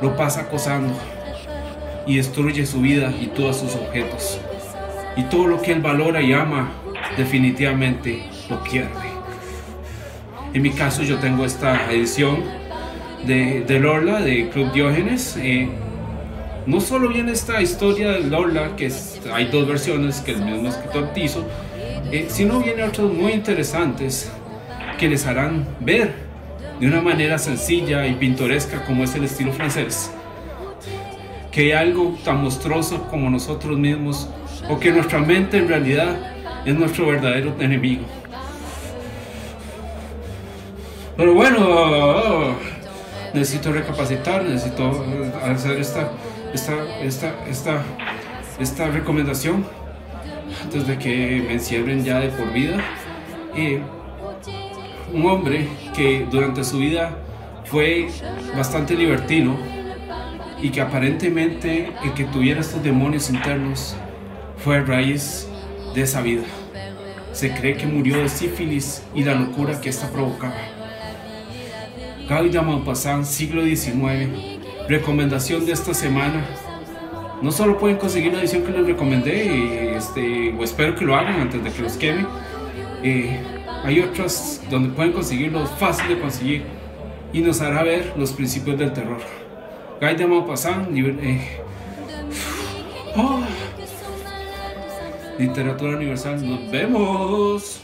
lo pasa acosando y destruye su vida y todos sus objetos. Y todo lo que él valora y ama definitivamente lo pierde. En mi caso yo tengo esta edición de, de Lorla de Club Diógenes. Eh, no solo viene esta historia de Lorla, que es- hay dos versiones que el mismo escritor hizo, eh, sino viene otras muy interesantes que les harán ver de una manera sencilla y pintoresca como es el estilo francés que hay algo tan monstruoso como nosotros mismos o que nuestra mente en realidad es nuestro verdadero enemigo. Pero bueno, necesito recapacitar, necesito eh, hacer esta, esta, esta, esta, esta recomendación antes de que me encierren ya de por vida. Y un hombre que durante su vida fue bastante libertino y que aparentemente el que tuviera estos demonios internos fue a raíz de esa vida. Se cree que murió de sífilis y la locura que esta provocaba. Guy de Maupassant, siglo XIX. Recomendación de esta semana. No solo pueden conseguir la edición que les recomendé, este, o espero que lo hagan antes de que los queme. eh, hay otras donde pueden conseguirlo fácil de conseguir y nos hará ver los principios del terror. Guy de Maupassant, eh, oh, literatura universal, nos vemos.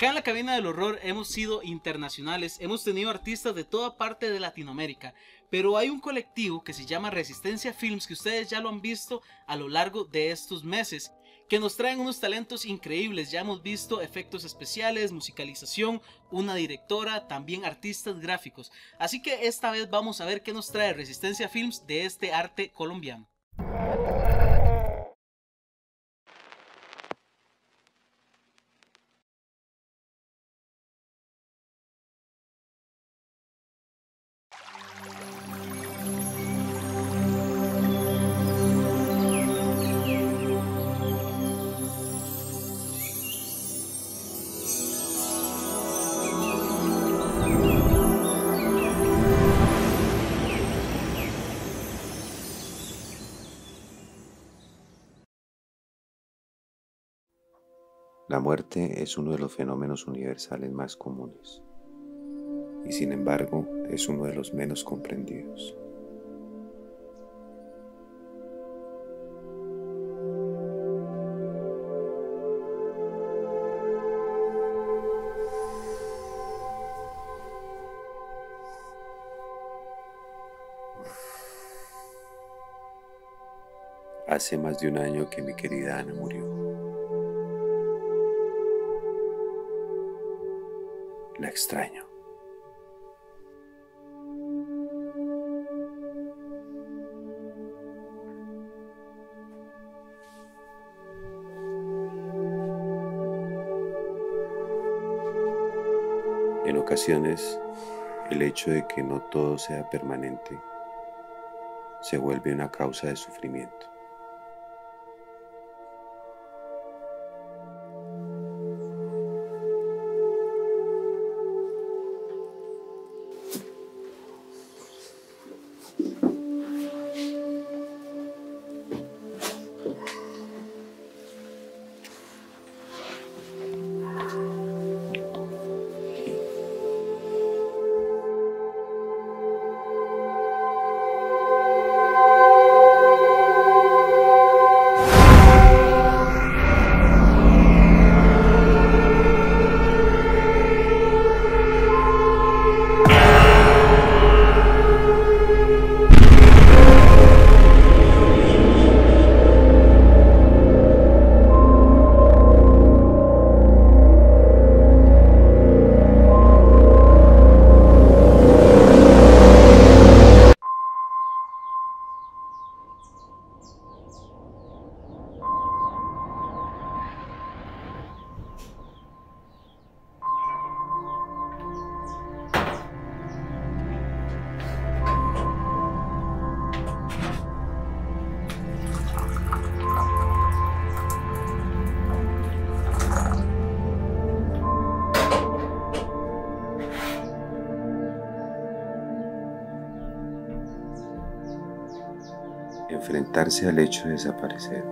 Acá en la cabina del horror hemos sido internacionales, hemos tenido artistas de toda parte de Latinoamérica, pero hay un colectivo que se llama Resistencia Films que ustedes ya lo han visto a lo largo de estos meses, que nos traen unos talentos increíbles. Ya hemos visto efectos especiales, musicalización, una directora, también artistas gráficos. Así que esta vez vamos a ver qué nos trae Resistencia Films de este arte colombiano. La muerte es uno de los fenómenos universales más comunes y sin embargo es uno de los menos comprendidos. Hace más de un año que mi querida Ana murió. Extraño. En ocasiones, el hecho de que no todo sea permanente se vuelve una causa de sufrimiento. Enfrentarse al hecho de desaparecer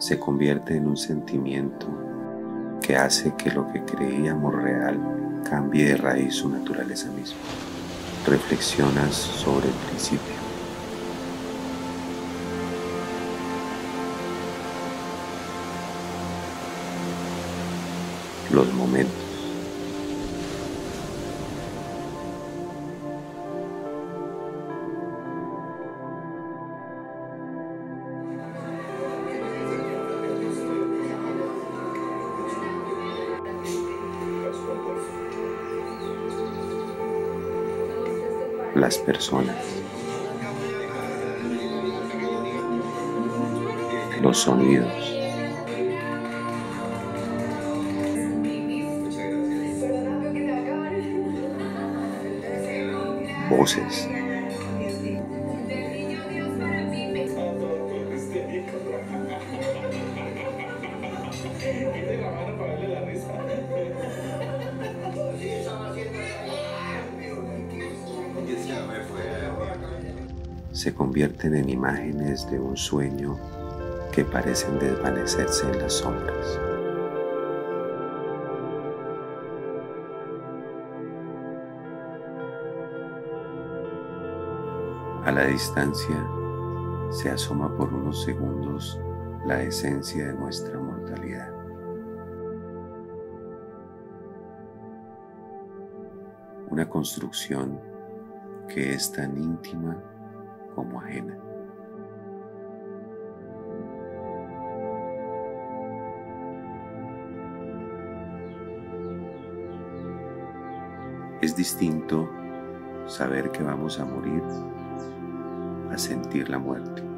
se convierte en un sentimiento que hace que lo que creíamos real cambie de raíz su naturaleza misma. Reflexionas sobre el principio. Los momentos. Personas, los sonidos, voces. Convierten en imágenes de un sueño que parecen desvanecerse en las sombras. A la distancia se asoma por unos segundos la esencia de nuestra mortalidad. Una construcción que es tan íntima como ajena. Es distinto saber que vamos a morir a sentir la muerte.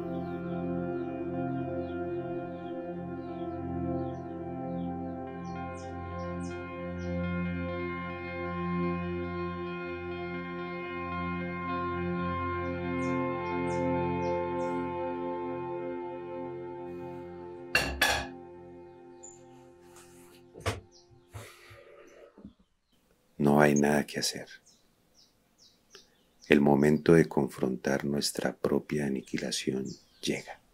Nada que hacer. El momento de confrontar nuestra propia aniquilación llega.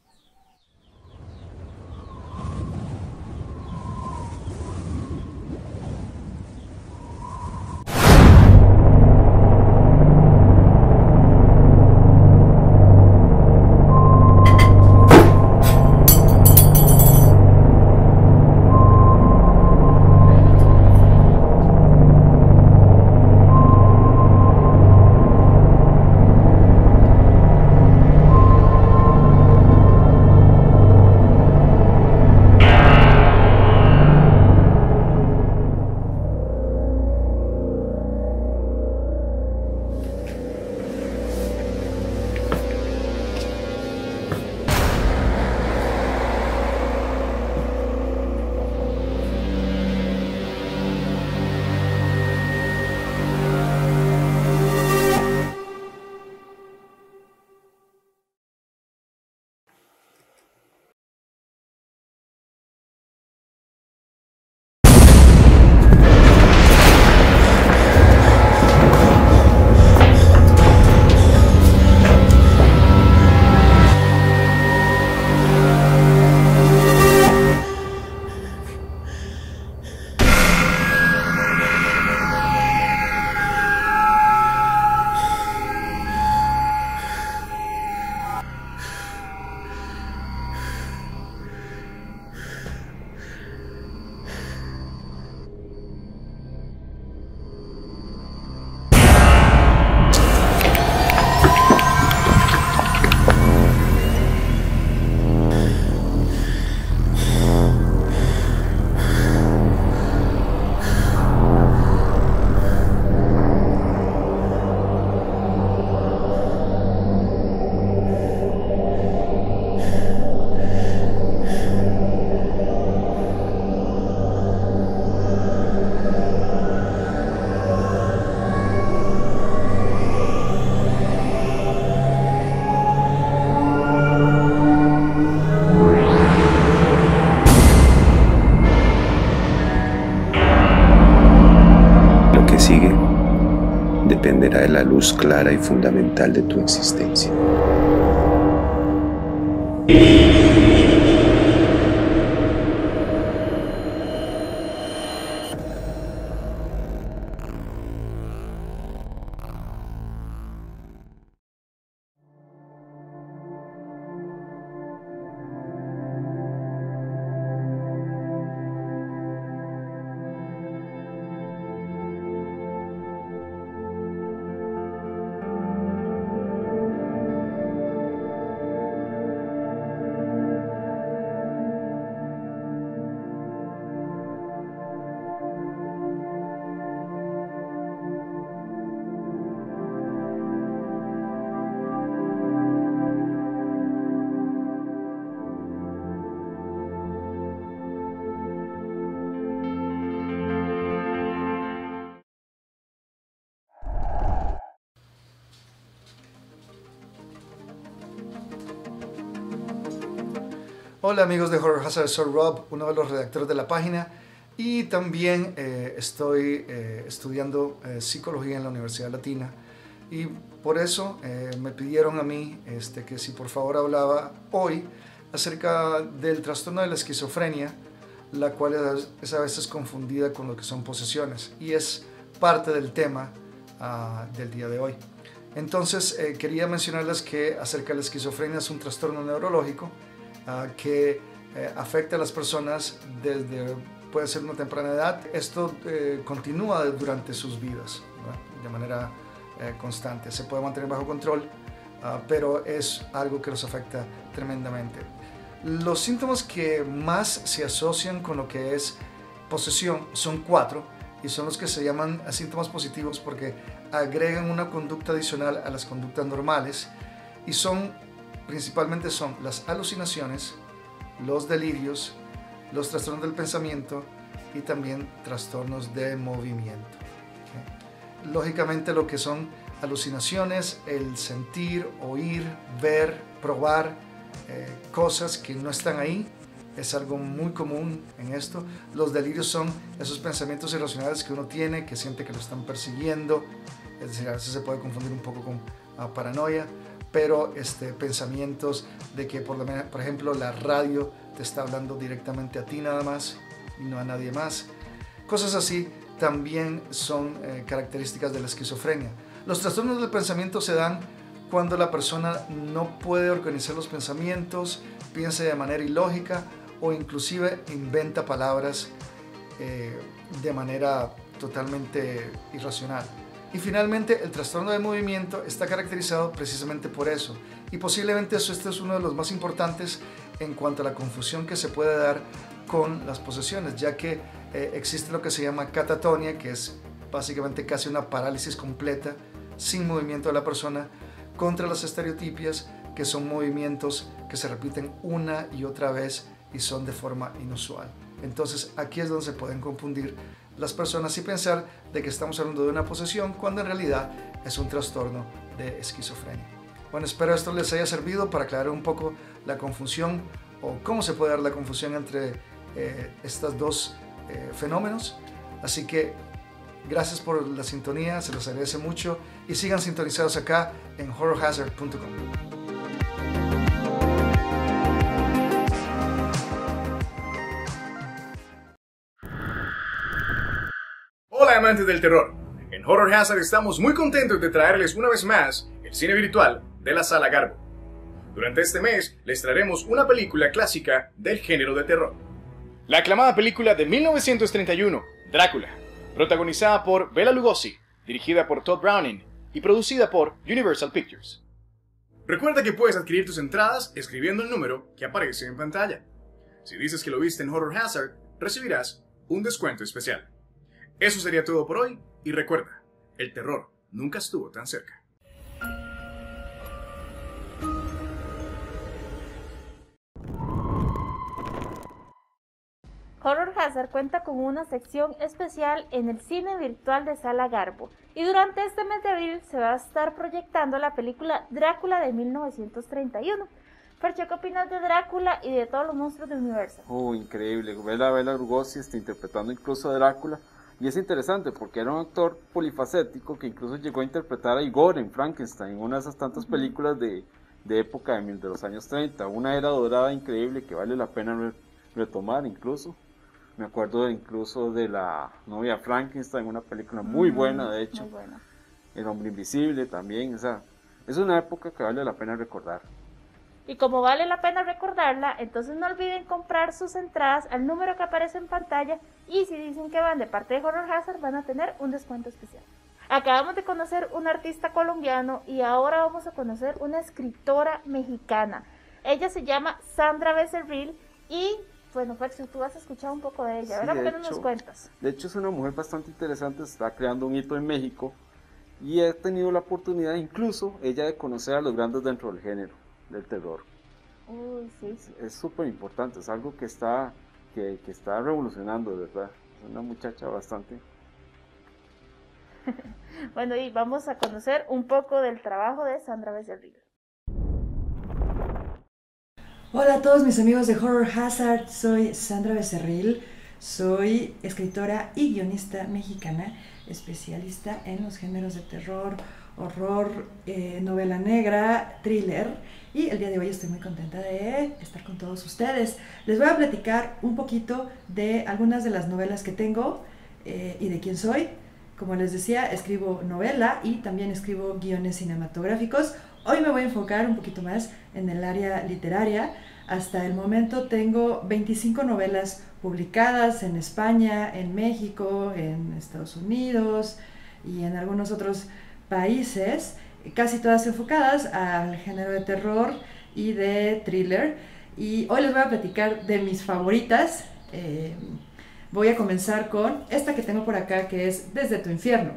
Clara y fundamental de tu existencia. Amigos de Horror Hazard, soy Rob, uno de los redactores de la página y también eh, estoy eh, estudiando eh, psicología en la Universidad Latina y por eso me pidieron a mí este, que si por favor hablaba hoy acerca del trastorno de la esquizofrenia, la cual es, a veces confundida con lo que son posesiones y es parte del tema ah, del día de hoy. Entonces quería mencionarles que acerca de la esquizofrenia es un trastorno neurológico que eh, afecta a las personas desde puede ser una temprana edad. Esto eh, continúa durante sus vidas de manera eh, constante. Se puede mantener bajo control, ah, pero es algo que los afecta tremendamente. Los síntomas que más se asocian con lo que es posesión son cuatro y son los que se llaman síntomas positivos porque agregan una conducta adicional a las conductas normales y son principalmente son las alucinaciones, los delirios, los trastornos del pensamiento y también trastornos de movimiento. Lógicamente lo que son alucinaciones, el sentir, oír, ver, probar eh, cosas que no están ahí, es algo muy común en esto. Los delirios son esos pensamientos irracionales que uno tiene, que siente que lo están persiguiendo, es decir, a veces se puede confundir un poco con ah, paranoia, pero este, pensamientos de que por, ejemplo la radio te está hablando directamente a ti nada más y no a nadie más. Cosas así también son eh, características de la esquizofrenia. Los trastornos del pensamiento se dan cuando la persona no puede organizar los pensamientos, piensa de manera ilógica o inclusive inventa palabras eh, de manera totalmente irracional. Y finalmente, el trastorno de movimiento está caracterizado precisamente por eso. Y posiblemente eso este es uno de los más importantes en cuanto a la confusión que se puede dar con las posesiones, ya que eh, existe lo que se llama catatonia, que es básicamente casi una parálisis completa, sin movimiento de la persona, contra las estereotipias, que son movimientos que se repiten una y otra vez y son de forma inusual. Entonces aquí es donde se pueden confundir las personas y pensar de que estamos hablando de una posesión cuando en realidad es un trastorno de esquizofrenia. Bueno, espero esto les haya servido para aclarar un poco la confusión o cómo se puede dar la confusión entre eh, estos dos eh, fenómenos. Así que gracias por la sintonía, se los agradece mucho y sigan sintonizados acá en horrorhazard.com. amantes del terror. En Horror Hazard estamos muy contentos de traerles una vez más el cine virtual de la Sala Garbo. Durante este mes les traeremos una película clásica del género de terror. La aclamada película de 1931, Drácula, protagonizada por Bela Lugosi, dirigida por Todd Browning y producida por Universal Pictures. Recuerda que puedes adquirir tus entradas escribiendo el número que aparece en pantalla. Si dices que lo viste en Horror Hazard, recibirás un descuento especial. Eso sería todo por hoy y recuerda, el terror nunca estuvo tan cerca. Horror Hazard cuenta con una sección especial en el cine virtual de Sala Garbo y durante este mes de abril se va a estar proyectando la película Drácula de 1931. Percho, ¿qué opinas de Drácula y de todos los monstruos del universo? Oh, increíble. Bela Bela Lugosi está interpretando incluso a Drácula y es interesante porque era un actor polifacético que incluso llegó a interpretar a Igor en Frankenstein, una de esas tantas películas de, de época de, de, los años 30, una era dorada increíble que vale la pena retomar incluso. Me acuerdo incluso de la novia Frankenstein, una película muy buena de hecho. El hombre invisible también, o sea, es una época que vale la pena recordar. Y como vale la pena recordarla, entonces no olviden comprar sus entradas al número que aparece en pantalla y si dicen que van de parte de Horror Hazard van a tener un descuento especial. Acabamos de conocer un artista colombiano y ahora vamos a conocer una escritora mexicana. Ella se llama Sandra Becerril y bueno, Faxio, tú has escuchado un poco de ella, ¿verdad? ¿Qué nos cuentas? De hecho es una mujer bastante interesante, está creando un hito en México y he tenido la oportunidad incluso ella de conocer a los grandes dentro del género del terror. Es súper importante, es algo que está, que, está revolucionando, ¿verdad? Es una muchacha bastante... [LAUGHS] bueno, y vamos a conocer un poco del trabajo de Sandra Becerril. Hola a todos mis amigos de Horror Hazard, soy Sandra Becerril, soy escritora y guionista mexicana, especialista en los géneros de terror, horror, eh, novela negra, thriller y el día de hoy estoy muy contenta de estar con todos ustedes. Les voy a platicar un poquito de algunas de las novelas que tengo eh, y de quién soy. Como les decía, escribo novela y también escribo guiones cinematográficos. Hoy me voy a enfocar un poquito más en el área literaria. Hasta el momento tengo 25 novelas publicadas en España, en México, en Estados Unidos y en algunos otros países casi todas enfocadas al género de terror y de thriller. Y hoy les voy a platicar de mis favoritas. Eh, voy a comenzar con esta que tengo por acá, que es Desde tu infierno.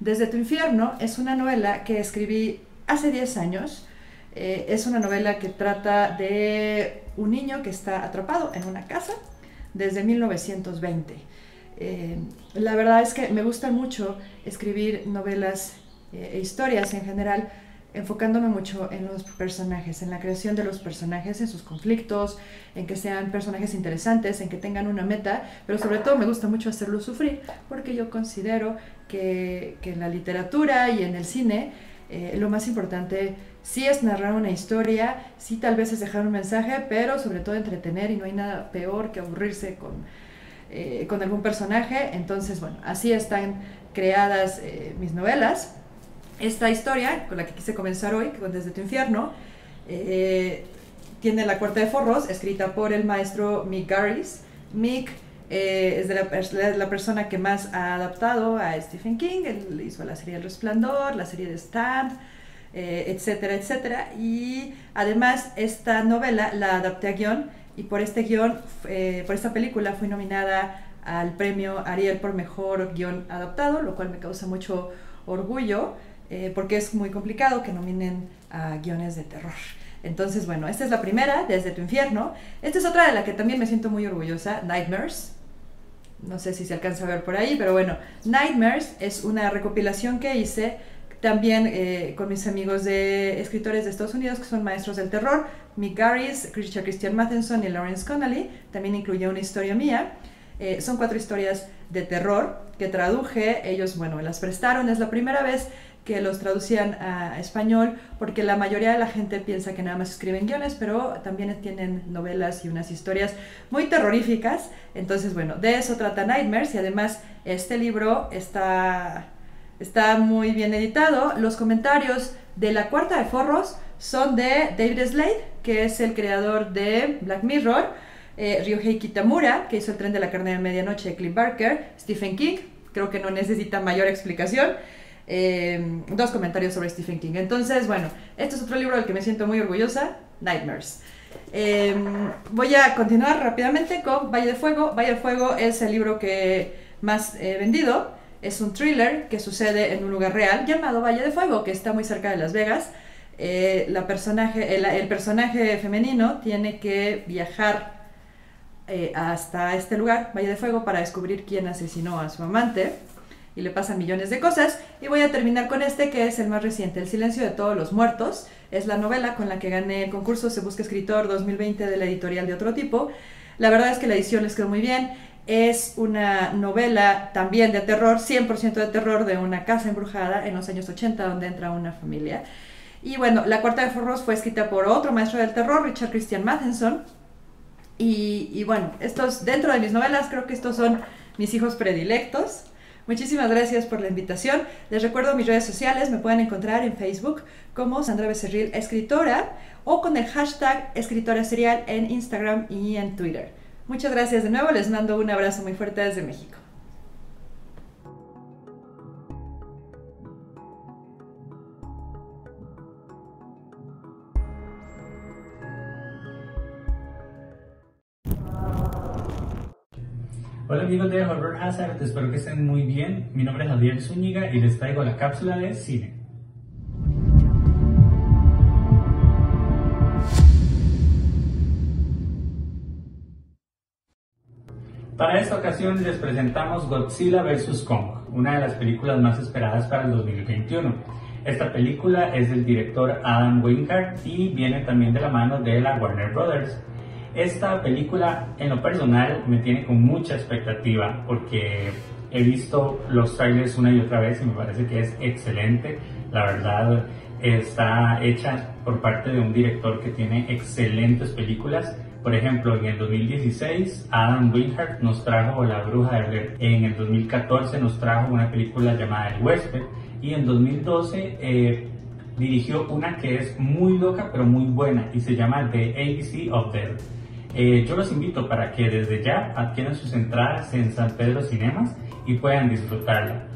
Desde tu infierno es una novela que escribí hace 10 años. Eh, es una novela que trata de un niño que está atrapado en una casa desde 1920. Eh, la verdad es que me gusta mucho escribir novelas e historias en general enfocándome mucho en los personajes, en la creación de los personajes, en sus conflictos, en que sean personajes interesantes, en que tengan una meta, pero sobre todo me gusta mucho hacerlos sufrir, porque yo considero que, que en la literatura y en el cine eh, lo más importante sí es narrar una historia, sí tal vez es dejar un mensaje, pero sobre todo entretener y no hay nada peor que aburrirse con, eh, con algún personaje. Entonces, bueno, así están creadas eh, mis novelas esta historia con la que quise comenzar hoy, Desde tu infierno, eh, tiene la cuarta de forros, escrita por el maestro Mick Garris. Mick eh, es de la, persona que más ha adaptado a Stephen King. Él hizo la serie El Resplandor, la serie de Stand, eh, etcétera, etcétera. Y además esta novela la adapté a guion y por este guion, por esta película fui nominada al premio Ariel por mejor guion adaptado, lo cual me causa mucho orgullo. Eh, porque es muy complicado que nominen a guiones de terror. Entonces, bueno, esta es la primera, Desde tu infierno. Esta es otra de la que también me siento muy orgullosa, Nightmares. No sé si se alcanza a ver por ahí, pero bueno, Nightmares es una recopilación que hice también eh, con mis amigos de escritores de Estados Unidos que son maestros del terror, Mick Garris, Christian Matheson y Lawrence Connolly. También incluye una historia mía. Eh, son cuatro historias de terror que traduje. Ellos, bueno, me las prestaron. Es la primera vez que los traducían a español, porque la mayoría de la gente piensa que nada más escriben guiones, pero también tienen novelas y unas historias muy terroríficas. Entonces, bueno, de eso trata Nightmares y además este libro está, está muy bien editado. Los comentarios de la cuarta de forros son de David Slade, que es el creador de Black Mirror, eh, Ryohei Kitamura, que hizo El tren de la carne de medianoche de Cliff Barker, Stephen King, creo que no necesita mayor explicación. Eh, dos comentarios sobre Stephen King. Entonces, bueno, este es otro libro del que me siento muy orgullosa, Nightmares. Eh, voy a continuar rápidamente con Valle de Fuego. Valle de Fuego es el libro que más he vendido. Es un thriller que sucede en un lugar real llamado Valle de Fuego, que está muy cerca de Las Vegas. Eh, la personaje, el, personaje femenino tiene que viajar hasta este lugar, Valle de Fuego, para descubrir quién asesinó a su amante y le pasan millones de cosas. Y voy a terminar con este que es el más reciente, El silencio de todos los muertos. Es la novela con la que gané el concurso Se Busca Escritor 2020 de la editorial de otro tipo. La verdad es que la edición les quedó muy bien. Es una novela también de terror, 100% de terror, de una casa embrujada en los años 80 donde entra una familia. Y bueno, La Cuarta de Forros fue escrita por otro maestro del terror, Richard Christian Matheson. Y, y bueno, estos, dentro de mis novelas, creo que estos son mis hijos predilectos. Muchísimas gracias por la invitación. Les recuerdo mis redes sociales, me pueden encontrar en Facebook como Sandra Becerril Escritora o con el hashtag Escritora Serial en Instagram y en Twitter. Muchas gracias de nuevo, les mando un abrazo muy fuerte desde México. Hola amigos de Horror Hazard, espero que estén muy bien. Mi nombre es Adrián Zúñiga y les traigo la cápsula de cine. Para esta ocasión les presentamos Godzilla vs. Kong, una de las películas más esperadas para el 2021. Esta película es del director Adam Wingard y viene también de la mano de la Warner Brothers. Esta película en lo personal me tiene con mucha expectativa porque he visto los trailers una y otra vez y me parece que es excelente. La verdad está hecha por parte de un director que tiene excelentes películas. Por ejemplo, en el 2016 Adam Wingard nos trajo La Bruja de Blair. En el 2014 nos trajo una película llamada El Huésped. Y en 2012 eh, dirigió una que es muy loca pero muy buena y se llama The ABC of Death. Eh, yo los invito para que desde ya adquieran sus entradas en San Pedro Cinemas y puedan disfrutarla.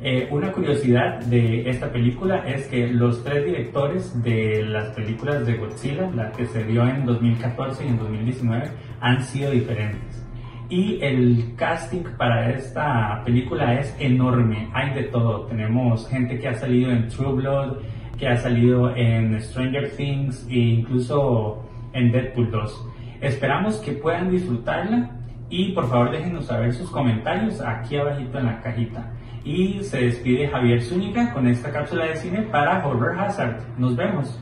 Eh, una curiosidad de esta película es que los tres directores de las películas de Godzilla, la que se dio en 2014 y en 2019, han sido diferentes. Y el casting para esta película es enorme, hay de todo. Tenemos gente que ha salido en True Blood, que ha salido en Stranger Things e incluso en Deadpool 2. Esperamos que puedan disfrutarla y por favor déjenos saber sus comentarios aquí abajito en la cajita. Y se despide Javier Zúñiga con esta cápsula de cine para Horror Hazard. Nos vemos.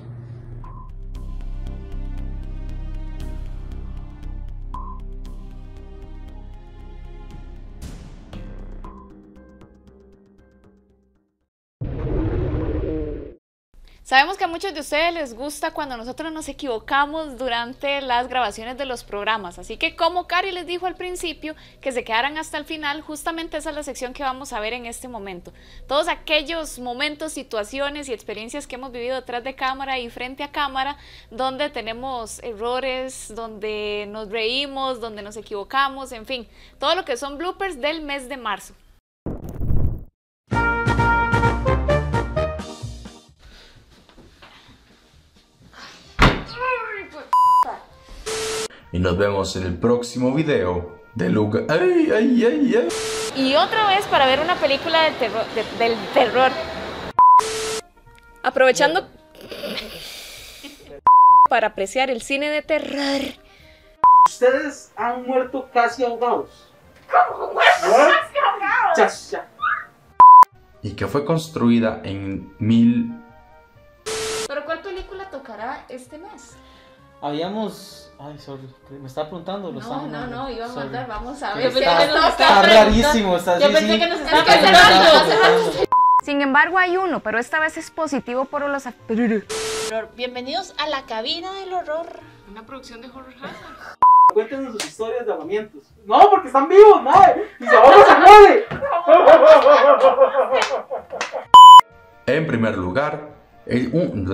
Sabemos que a muchos de ustedes les gusta cuando nosotros nos equivocamos durante las grabaciones de los programas, así que como Cari les dijo al principio, que se quedaran hasta el final, justamente esa es la sección que vamos a ver en este momento. Todos aquellos momentos, situaciones y experiencias que hemos vivido detrás de cámara y frente a cámara, donde tenemos errores, donde nos reímos, donde nos equivocamos, en fin, todo lo que son bloopers del mes de marzo. Y nos vemos en el próximo video de Luca. ¡Ay, ay, ay, ay! Y otra vez para ver una película del terror. de- del terror. Aprovechando para apreciar el cine de terror. Ustedes han muerto casi ahogados. ¿Cómo muertos casi ahogados? Ya, ya. Y que fue construida en mil... ¿Pero cuál película tocará este mes? Habíamos. Ay, sorry. Me estaba preguntando. Lo No, estaba no, no, iba a mandar, vamos a ver. Está, Pensé que nos está estaba rarísimo. Está, Yo sí, pensé sí. que nos Es estaba preguntando, está. Sin embargo, hay uno, pero esta vez es positivo por los... Horror. Bienvenidos a la cabina del horror. Una producción de Horror Hazard. Cuéntenos sus historias de ahogamientos. No, porque están vivos, madre. Y se ahoga, se muere. En primer lugar, el- un-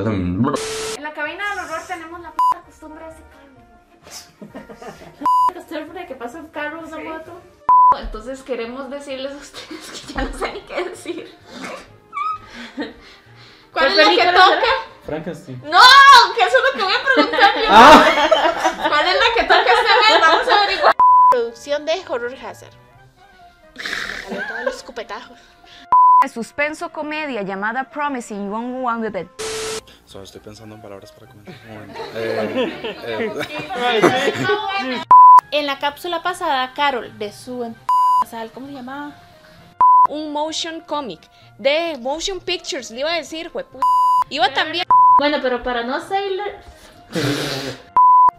En la cabina del horror tenemos la p costumbre de ese [LAUGHS] de que pasa un carro, una moto. Entonces queremos decirles a ustedes que ya no sé ni qué decir. ¿Cuál es la que toca? Frankenstein. No, que eso es lo que voy a preguntar yo. Ah. ¿Cuál es la que toca [LAUGHS] este mes? Vamos a averiguar. Producción de Horror Hazard. Me salió todo el escupetajo. De suspenso comedia llamada Promising Young One with It. Estoy pensando en palabras para comentar. Un momento. [LAUGHS] Eh, eh, En la cápsula pasada, Carol, de su en- ¿cómo se llamaba? Un motion comic de Motion Pictures, le iba a decir, juepu. Iba también. Bueno, pero para no sailor.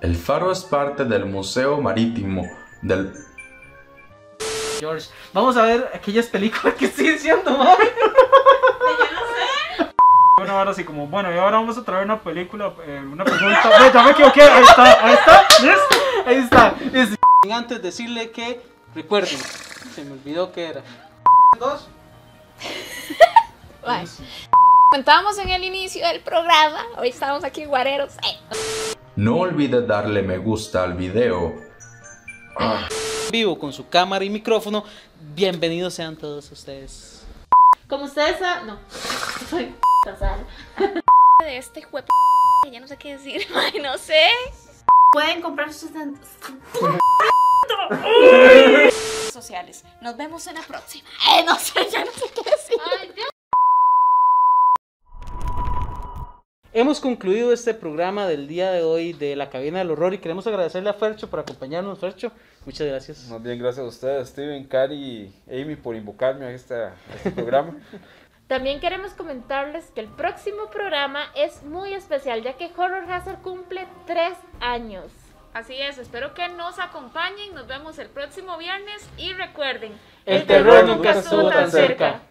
El faro es parte del Museo Marítimo del... George. Vamos a ver aquellas películas que estoy diciendo, madre. Bueno, ahora sí, como, bueno, y ahora vamos a traer una película, eh, una pregunta. Ve, ya me equivoqué, ahí está, ahí está, listo. Ahí está. Es- Antes decirle que, recuerden, se me olvidó que era. Dos. [LAUGHS] Bye. Comentábamos en el inicio del programa, hoy estamos aquí guareros. eh. No olvide darle me gusta al video. Ah. Vivo con su cámara y micrófono. Bienvenidos sean todos ustedes. Como ustedes saben. No. [LAUGHS] De este juep. Ya no sé qué decir, [LAUGHS] ay, no sé. Pueden comprar [LAUGHS] sus. Sociales. Nos vemos en la próxima. Eh, no sé, ya no sé qué decir. Hemos concluido este programa del día de hoy de la cabina del horror y queremos agradecerle a Fercho por acompañarnos. Fercho, muchas gracias. Más bien gracias a ustedes, Steven, Cari y Amy, por invocarme a, esta- a este programa. También queremos comentarles que el próximo programa es muy especial, ya que Horror Hazard cumple tres años. Así es, espero que nos acompañen. Nos vemos el próximo viernes y recuerden, El terror nunca estuvo tan cerca.